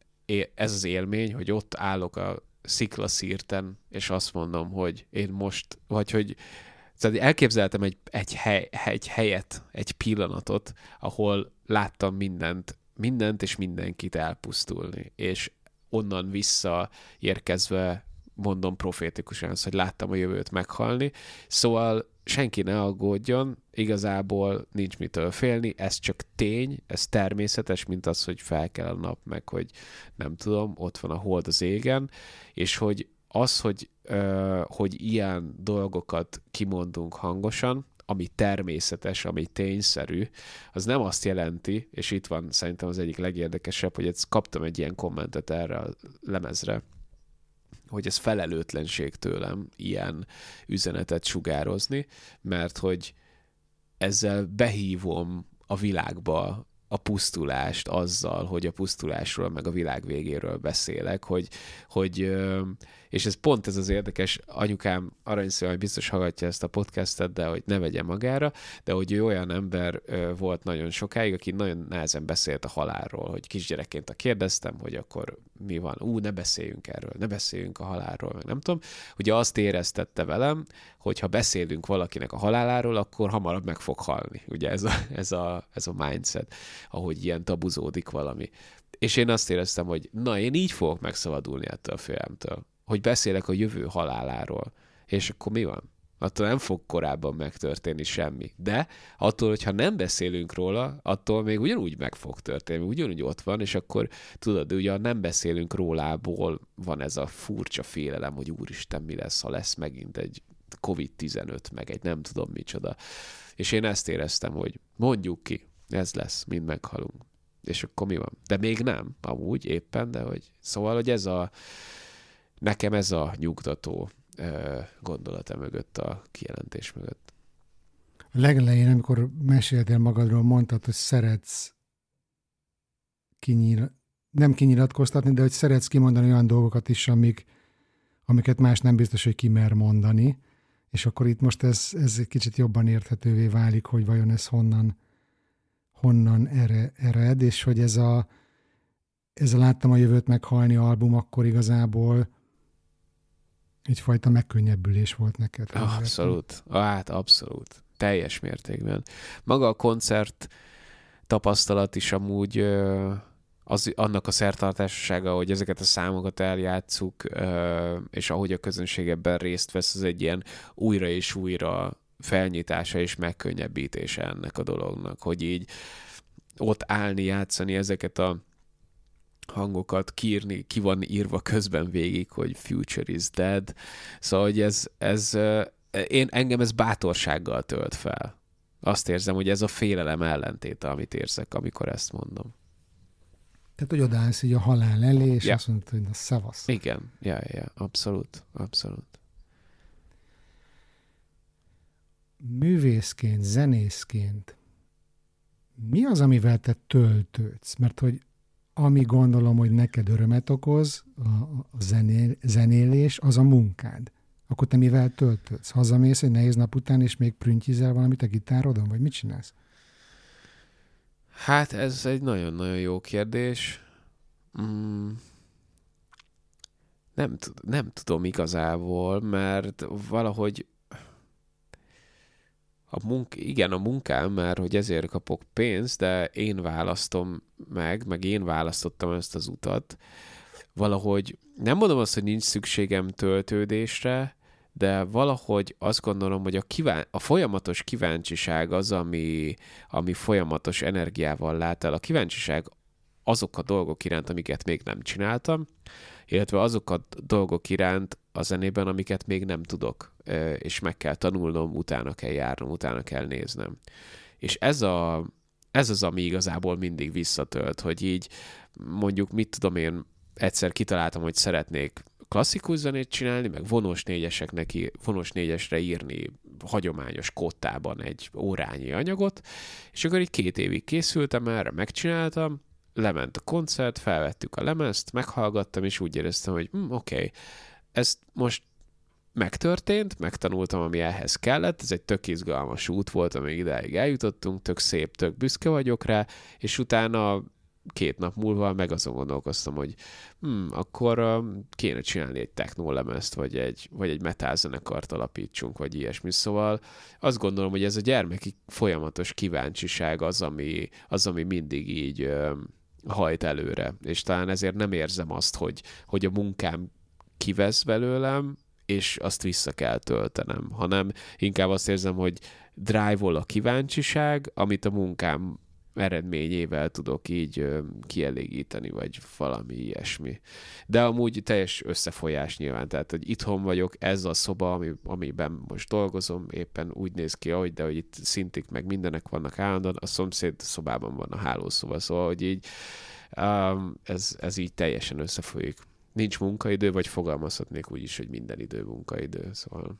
ez az élmény, hogy ott állok a sziklaszírten, és azt mondom, hogy én most, vagy hogy tehát elképzeltem egy, egy, hely, egy helyet, egy pillanatot, ahol láttam mindent mindent és mindenkit elpusztulni, és onnan vissza érkezve mondom profétikusan azt, hogy láttam a jövőt meghalni. Szóval senki ne aggódjon, igazából nincs mitől félni, ez csak tény, ez természetes, mint az, hogy fel kell a nap, meg hogy nem tudom, ott van a hold az égen, és hogy az, hogy, hogy ilyen dolgokat kimondunk hangosan, ami természetes, ami tényszerű, az nem azt jelenti, és itt van szerintem az egyik legérdekesebb, hogy ezt kaptam egy ilyen kommentet erre a lemezre, hogy ez felelőtlenség tőlem ilyen üzenetet sugározni, mert hogy ezzel behívom a világba a pusztulást azzal, hogy a pusztulásról, meg a világ végéről beszélek, hogy, hogy és ez pont ez az érdekes, anyukám aranyszó, hogy biztos hallgatja ezt a podcastet, de hogy ne vegye magára, de hogy ő olyan ember volt nagyon sokáig, aki nagyon nehezen beszélt a halálról, hogy kisgyerekként a kérdeztem, hogy akkor mi van, ú, ne beszéljünk erről, ne beszéljünk a halálról, meg nem tudom. Ugye azt éreztette velem, hogy ha beszélünk valakinek a haláláról, akkor hamarabb meg fog halni. Ugye ez a, ez a, ez a mindset, ahogy ilyen tabuzódik valami. És én azt éreztem, hogy na, én így fogok megszabadulni ettől a filmtől hogy beszélek a jövő haláláról. És akkor mi van? Attól nem fog korábban megtörténni semmi. De attól, hogyha nem beszélünk róla, attól még ugyanúgy meg fog történni, ugyanúgy ott van, és akkor tudod, ugye nem beszélünk rólából van ez a furcsa félelem, hogy úristen, mi lesz, ha lesz megint egy COVID-15, meg egy nem tudom micsoda. És én ezt éreztem, hogy mondjuk ki, ez lesz, mind meghalunk. És akkor mi van? De még nem, amúgy éppen, de hogy szóval, hogy ez a Nekem ez a nyugtató gondolata mögött, a kijelentés mögött. A legelején, amikor meséltél magadról, mondtad, hogy szeretsz kinyír, nem kinyilatkoztatni, de hogy szeretsz kimondani olyan dolgokat is, amik, amiket más nem biztos, hogy kimer mondani. És akkor itt most ez, ez egy kicsit jobban érthetővé válik, hogy vajon ez honnan, honnan ere, ered, és hogy ez a, ez a Láttam a jövőt meghalni album akkor igazából egyfajta megkönnyebbülés volt neked. Abszolút. Hát abszolút. Teljes mértékben. Maga a koncert tapasztalat is amúgy az, annak a szertartásossága, hogy ezeket a számokat eljátszuk, és ahogy a közönség ebben részt vesz, az egy ilyen újra és újra felnyitása és megkönnyebbítése ennek a dolognak, hogy így ott állni, játszani ezeket a hangokat kiírni, ki van írva közben végig, hogy Future is dead. Szóval, hogy ez, ez én, engem ez bátorsággal tölt fel. Azt érzem, hogy ez a félelem ellentéte, amit érzek, amikor ezt mondom. Tehát, hogy odállsz így a halál elé, és ja. azt mondod, hogy na, szavasz. Igen, ja, ja, abszolút, abszolút. Művészként, zenészként mi az, amivel te töltődsz? Mert hogy ami gondolom, hogy neked örömet okoz, a, zenél, zenélés, az a munkád. Akkor te mivel töltődsz? Hazamész egy nehéz nap után, és még prüntyizel valamit a gitárodon, vagy mit csinálsz? Hát ez egy nagyon-nagyon jó kérdés. Mm. Nem, nem tudom igazából, mert valahogy a munk, igen, a munkám, mert hogy ezért kapok pénzt, de én választom meg, meg én választottam ezt az utat. Valahogy nem mondom azt, hogy nincs szükségem töltődésre, de valahogy azt gondolom, hogy a, kíván, a folyamatos kíváncsiság az, ami, ami folyamatos energiával lát el. A kíváncsiság azok a dolgok iránt, amiket még nem csináltam, illetve azok a dolgok iránt a zenében, amiket még nem tudok, és meg kell tanulnom, utána kell járnom, utána kell néznem. És ez, a, ez az, ami igazából mindig visszatölt, hogy így mondjuk, mit tudom én, egyszer kitaláltam, hogy szeretnék klasszikus zenét csinálni, meg vonós négyeseknek, vonós négyesre írni hagyományos kottában egy órányi anyagot, és akkor így két évig készültem erre, megcsináltam, lement a koncert, felvettük a lemezt, meghallgattam, és úgy éreztem, hogy hm, oké, okay, ez most megtörtént, megtanultam, ami ehhez kellett, ez egy tök izgalmas út volt, amíg ideig eljutottunk, tök szép, tök büszke vagyok rá, és utána két nap múlva meg azon gondolkoztam, hogy hm, akkor uh, kéne csinálni egy technolemezt, vagy egy, vagy egy metal zenekart alapítsunk, vagy ilyesmi. Szóval azt gondolom, hogy ez a gyermeki folyamatos kíváncsiság az, ami, az, ami mindig így hajt előre, és talán ezért nem érzem azt, hogy, hogy a munkám kivesz belőlem, és azt vissza kell töltenem, hanem inkább azt érzem, hogy drive a kíváncsiság, amit a munkám eredményével tudok így kielégíteni, vagy valami ilyesmi. De amúgy teljes összefolyás nyilván, tehát hogy itthon vagyok, ez a szoba, ami, amiben most dolgozom, éppen úgy néz ki, ahogy, de hogy itt szintik meg mindenek vannak állandóan, a szomszéd szobában van a hálószoba, szóval, hogy így um, ez, ez így teljesen összefolyik. Nincs munkaidő, vagy fogalmazhatnék úgy is, hogy minden idő munkaidő, szóval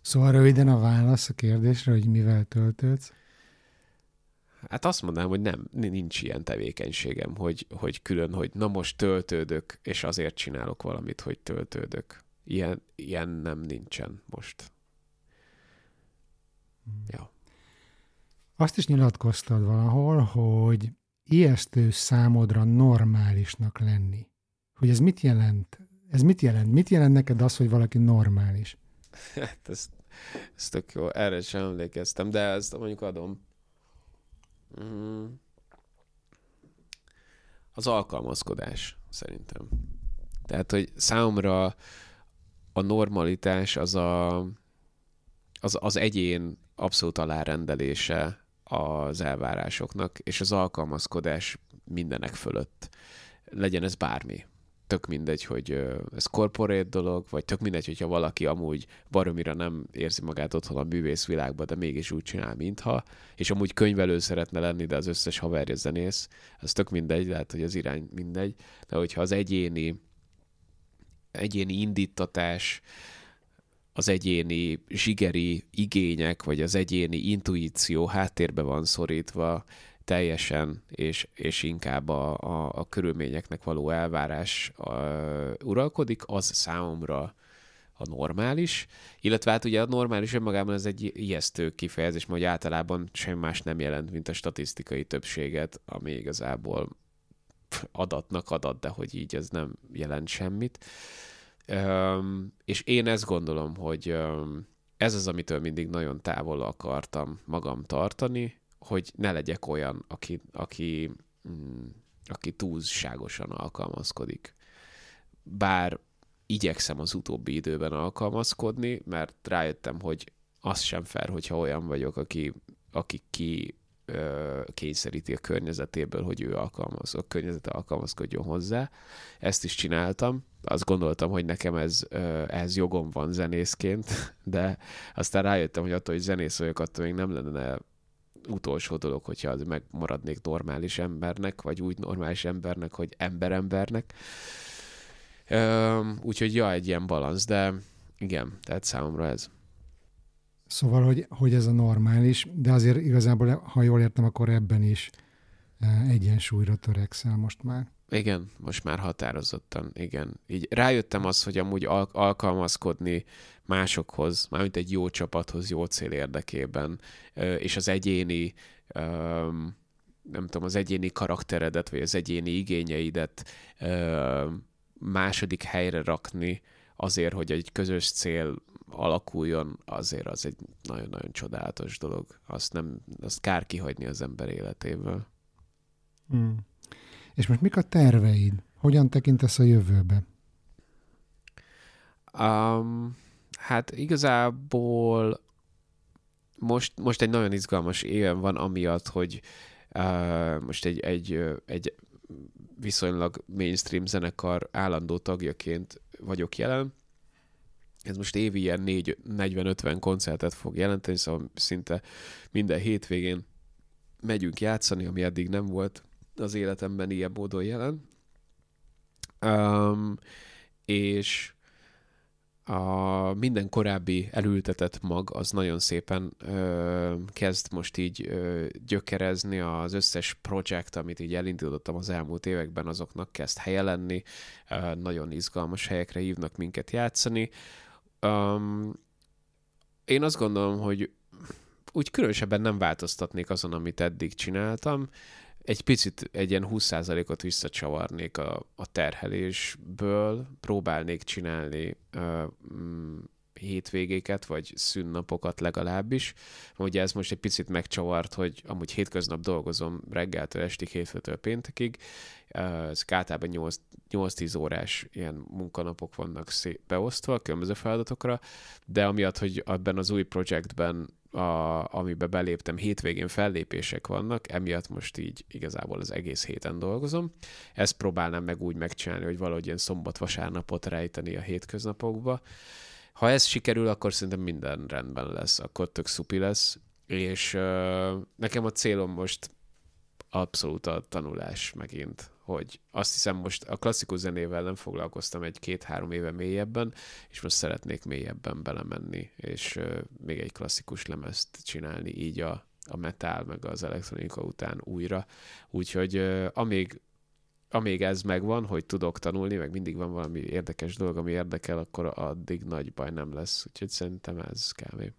Szóval röviden a válasz a kérdésre, hogy mivel töltődsz? Hát azt mondanám, hogy nem, nincs ilyen tevékenységem, hogy, hogy külön, hogy na most töltődök, és azért csinálok valamit, hogy töltődök. Ilyen, ilyen nem nincsen most. Hmm. Ja. Azt is nyilatkoztad valahol, hogy ijesztő számodra normálisnak lenni. Hogy ez mit jelent? Ez mit jelent? Mit jelent neked az, hogy valaki normális? Hát ez, ez tök jó, erre sem emlékeztem, de ezt mondjuk adom. Mm. Az alkalmazkodás, szerintem. Tehát, hogy számomra a normalitás az a, az, az egyén abszolút alárendelése az elvárásoknak, és az alkalmazkodás mindenek fölött. Legyen ez bármi tök mindegy, hogy ez corporate dolog, vagy tök mindegy, hogyha valaki amúgy baromira nem érzi magát otthon a művészvilágban, de mégis úgy csinál, mintha, és amúgy könyvelő szeretne lenni, de az összes haverja zenész, az tök mindegy, lehet, hogy az irány mindegy, de hogyha az egyéni egyéni indítatás, az egyéni zsigeri igények, vagy az egyéni intuíció háttérbe van szorítva, teljesen, és, és inkább a, a, a körülményeknek való elvárás a, uralkodik, az számomra a normális, illetve hát ugye a normális önmagában ez egy ijesztő kifejezés, hogy általában semmi más nem jelent, mint a statisztikai többséget, ami igazából adatnak adat, de hogy így ez nem jelent semmit. Üm, és én ezt gondolom, hogy üm, ez az, amitől mindig nagyon távol akartam magam tartani, hogy ne legyek olyan, aki, aki, mm, aki túlságosan alkalmazkodik. Bár igyekszem az utóbbi időben alkalmazkodni, mert rájöttem, hogy az sem fel, hogyha olyan vagyok, aki, aki ki kényszeríti a környezetéből, hogy ő alkalmaz, a környezete alkalmazkodjon hozzá. Ezt is csináltam. Azt gondoltam, hogy nekem ez, ez jogom van zenészként, (laughs) de aztán rájöttem, hogy attól, hogy zenész vagyok, attól még nem lenne utolsó dolog, hogyha az megmaradnék normális embernek, vagy úgy normális embernek, hogy emberembernek. Úgyhogy ja, egy ilyen balansz, de igen, tehát számomra ez. Szóval, hogy, hogy ez a normális, de azért igazából, ha jól értem, akkor ebben is egyensúlyra törekszel most már. Igen, most már határozottan, igen. Így rájöttem az, hogy amúgy al- alkalmazkodni másokhoz, mármint egy jó csapathoz, jó cél érdekében, és az egyéni, nem tudom, az egyéni karakteredet, vagy az egyéni igényeidet második helyre rakni azért, hogy egy közös cél alakuljon, azért az egy nagyon-nagyon csodálatos dolog. Azt nem, azt kár kihagyni az ember életéből. Hmm. És most mik a terveid? Hogyan tekintesz a jövőbe? Um, hát igazából most, most egy nagyon izgalmas éven van, amiatt, hogy uh, most egy, egy, egy viszonylag mainstream zenekar állandó tagjaként vagyok jelen. Ez most évi ilyen 40-50 koncertet fog jelenteni, szóval szinte minden hétvégén megyünk játszani, ami eddig nem volt az életemben ilyen módon jelen. Um, és a minden korábbi elültetett mag az nagyon szépen ö, kezd most így ö, gyökerezni, az összes projekt, amit így elindítottam az elmúlt években, azoknak kezd helye lenni, ö, nagyon izgalmas helyekre hívnak minket játszani. Um, én azt gondolom, hogy úgy különösebben nem változtatnék azon, amit eddig csináltam, egy picit egy ilyen 20%-ot visszacsavarnék a, a terhelésből, próbálnék csinálni uh, hétvégéket, vagy szünnapokat legalábbis. Ugye ez most egy picit megcsavart, hogy amúgy hétköznap dolgozom reggeltől estig, hétfőtől péntekig. Ezek általában 8-10 órás ilyen munkanapok vannak szép beosztva különböző feladatokra, de amiatt, hogy ebben az új projektben a, amibe beléptem, hétvégén fellépések vannak, emiatt most így igazából az egész héten dolgozom. Ezt próbálnám meg úgy megcsinálni, hogy valahogy ilyen szombat-vasárnapot rejteni a hétköznapokba. Ha ez sikerül, akkor szerintem minden rendben lesz, akkor tök szupi lesz, és uh, nekem a célom most abszolút a tanulás megint, hogy azt hiszem most a klasszikus zenével nem foglalkoztam egy-két-három éve mélyebben, és most szeretnék mélyebben belemenni, és uh, még egy klasszikus lemezt csinálni így a, a metal meg az elektronika után újra. Úgyhogy uh, amíg amíg ez megvan, hogy tudok tanulni, meg mindig van valami érdekes dolog, ami érdekel, akkor addig nagy baj nem lesz. Úgyhogy szerintem ez kb.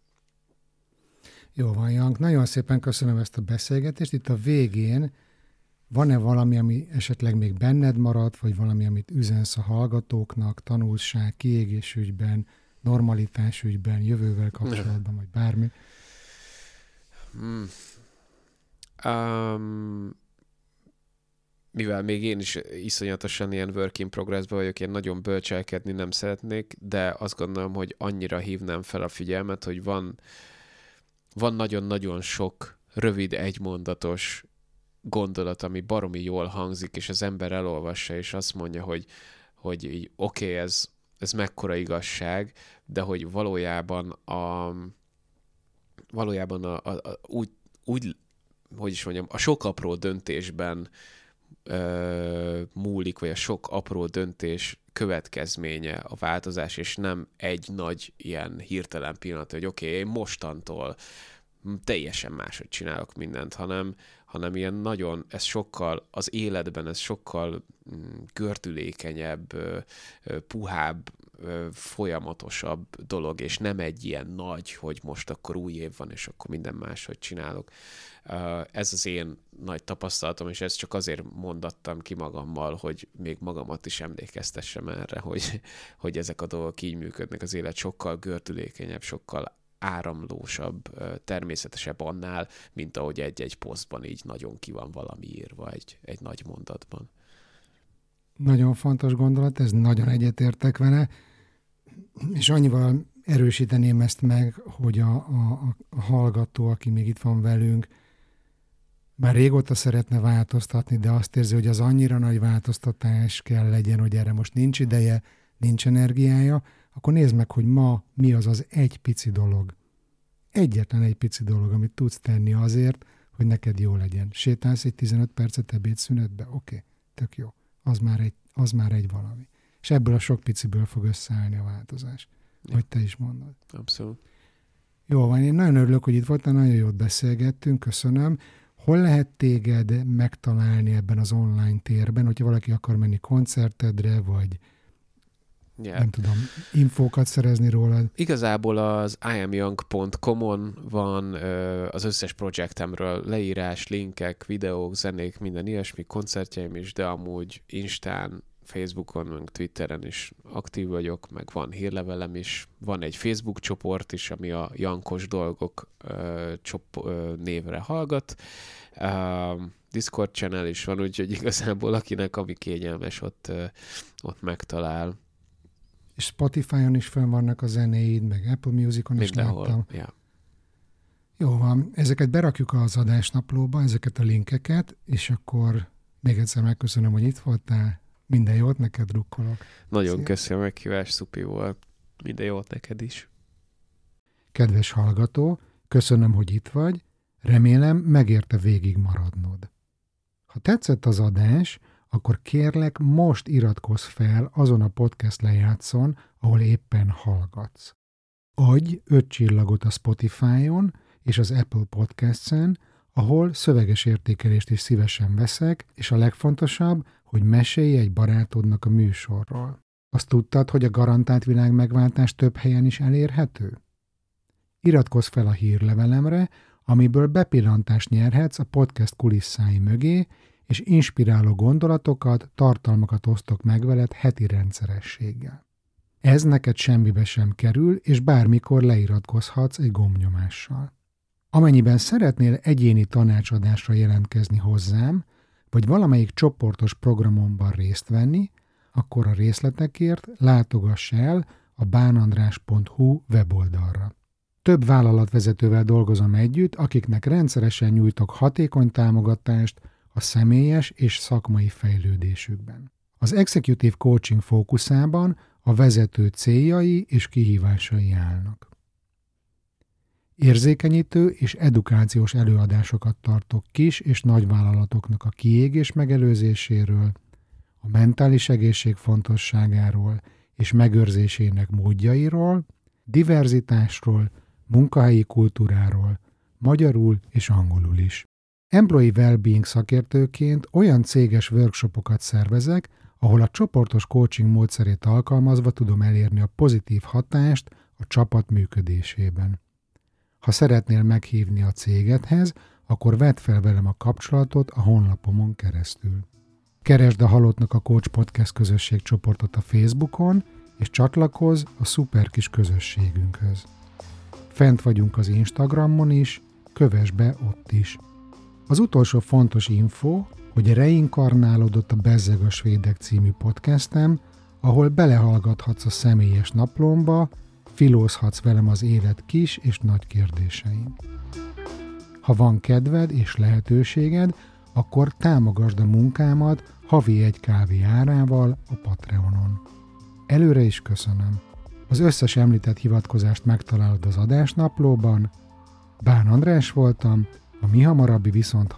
Jó van, Jank. Nagyon szépen köszönöm ezt a beszélgetést. Itt a végén van-e valami, ami esetleg még benned maradt, vagy valami, amit üzensz a hallgatóknak, tanulság, kiégésügyben, normalitásügyben, jövővel kapcsolatban, vagy bármi? Hmm. Um, mivel még én is iszonyatosan ilyen work in progress vagyok, én nagyon bölcselkedni nem szeretnék, de azt gondolom, hogy annyira hívnám fel a figyelmet, hogy van, van nagyon-nagyon sok rövid, egymondatos gondolat, ami baromi jól hangzik, és az ember elolvassa, és azt mondja, hogy, hogy oké, okay, ez, ez mekkora igazság, de hogy valójában a valójában a, a, a, úgy, úgy, hogy is mondjam, a sok apró döntésben múlik, vagy a sok apró döntés következménye a változás, és nem egy nagy ilyen hirtelen pillanat, hogy oké, okay, én mostantól teljesen máshogy csinálok mindent, hanem, hanem ilyen nagyon, ez sokkal, az életben ez sokkal mm, gördülékenyebb, puhább, folyamatosabb dolog, és nem egy ilyen nagy, hogy most akkor új év van, és akkor minden máshogy csinálok. Ez az én nagy tapasztalatom, és ezt csak azért mondattam ki magammal, hogy még magamat is emlékeztessem erre, hogy, (laughs) hogy ezek a dolgok így működnek. Az élet sokkal gördülékenyebb, sokkal áramlósabb, természetesebb annál, mint ahogy egy-egy posztban így nagyon ki van valami írva egy, egy nagy mondatban. Nagyon fontos gondolat, ez nagyon egyetértek vele, és annyival erősíteném ezt meg, hogy a, a, a hallgató, aki még itt van velünk, már régóta szeretne változtatni, de azt érzi, hogy az annyira nagy változtatás kell legyen, hogy erre most nincs ideje, nincs energiája, akkor nézd meg, hogy ma mi az az egy pici dolog. Egyetlen egy pici dolog, amit tudsz tenni azért, hogy neked jó legyen. Sétálsz egy 15 percet ebédszünetbe? Oké, okay, tök jó. Az már, egy, az már egy valami. És ebből a sok piciből fog összeállni a változás. Ja. Hogy te is mondod. Abszolút. Jó van, én nagyon örülök, hogy itt voltál, nagyon jót beszélgettünk, köszönöm. Hol lehet téged megtalálni ebben az online térben, hogyha valaki akar menni koncertedre, vagy yeah. nem tudom, infókat szerezni rólad? Igazából az iamyoung.com-on van ö, az összes projektemről leírás, linkek, videók, zenék, minden ilyesmi, koncertjeim is, de amúgy Instán, Facebookon, meg Twitteren is aktív vagyok, meg van hírlevelem is, van egy Facebook csoport is, ami a Jankos Dolgok ö, csop, ö, névre hallgat. Uh, Discord channel is van, úgyhogy (laughs) igazából akinek ami kényelmes, ott, ö, ott megtalál. És Spotify-on is fönn vannak a zenéid, meg Apple Music-on Mindenhol. is láttam. Yeah. Jó van, ezeket berakjuk az adásnaplóba, ezeket a linkeket, és akkor még egyszer megköszönöm, hogy itt voltál, minden jót neked drukkolok. Nagyon Szia. köszönöm a meghívást, szupi volt. Minden jót neked is. Kedves hallgató, köszönöm, hogy itt vagy. Remélem, megérte végig maradnod. Ha tetszett az adás, akkor kérlek most iratkozz fel azon a podcast lejátszon, ahol éppen hallgatsz. Adj öt csillagot a Spotify-on és az Apple Podcasts-en, ahol szöveges értékelést is szívesen veszek, és a legfontosabb, hogy mesélj egy barátodnak a műsorról. Azt tudtad, hogy a garantált világ megváltás több helyen is elérhető? Iratkozz fel a hírlevelemre, amiből bepillantást nyerhetsz a podcast kulisszái mögé, és inspiráló gondolatokat, tartalmakat osztok meg veled heti rendszerességgel. Ez neked semmibe sem kerül, és bármikor leiratkozhatsz egy gombnyomással. Amennyiben szeretnél egyéni tanácsadásra jelentkezni hozzám, vagy valamelyik csoportos programomban részt venni, akkor a részletekért látogass el a bánandrás.hu weboldalra. Több vállalatvezetővel dolgozom együtt, akiknek rendszeresen nyújtok hatékony támogatást a személyes és szakmai fejlődésükben. Az Executive Coaching fókuszában a vezető céljai és kihívásai állnak. Érzékenyítő és edukációs előadásokat tartok kis és nagyvállalatoknak a kiégés megelőzéséről, a mentális egészség fontosságáról és megőrzésének módjairól, diverzitásról, munkahelyi kultúráról, magyarul és angolul is. Employee Wellbeing szakértőként olyan céges workshopokat szervezek, ahol a csoportos coaching módszerét alkalmazva tudom elérni a pozitív hatást a csapat működésében. Ha szeretnél meghívni a cégedhez, akkor vedd fel velem a kapcsolatot a honlapomon keresztül. Keresd a Halottnak a Coach Podcast közösség csoportot a Facebookon, és csatlakozz a szuper kis közösségünkhöz. Fent vagyunk az Instagramon is, kövess be ott is. Az utolsó fontos info, hogy reinkarnálódott a Bezzeg a Svédek című podcastem, ahol belehallgathatsz a személyes naplomba, filózhatsz velem az élet kis és nagy kérdésein. Ha van kedved és lehetőséged, akkor támogasd a munkámat havi egy kávé árával a Patreonon. Előre is köszönöm. Az összes említett hivatkozást megtalálod az adásnaplóban. Bán András voltam, a mi hamarabbi viszont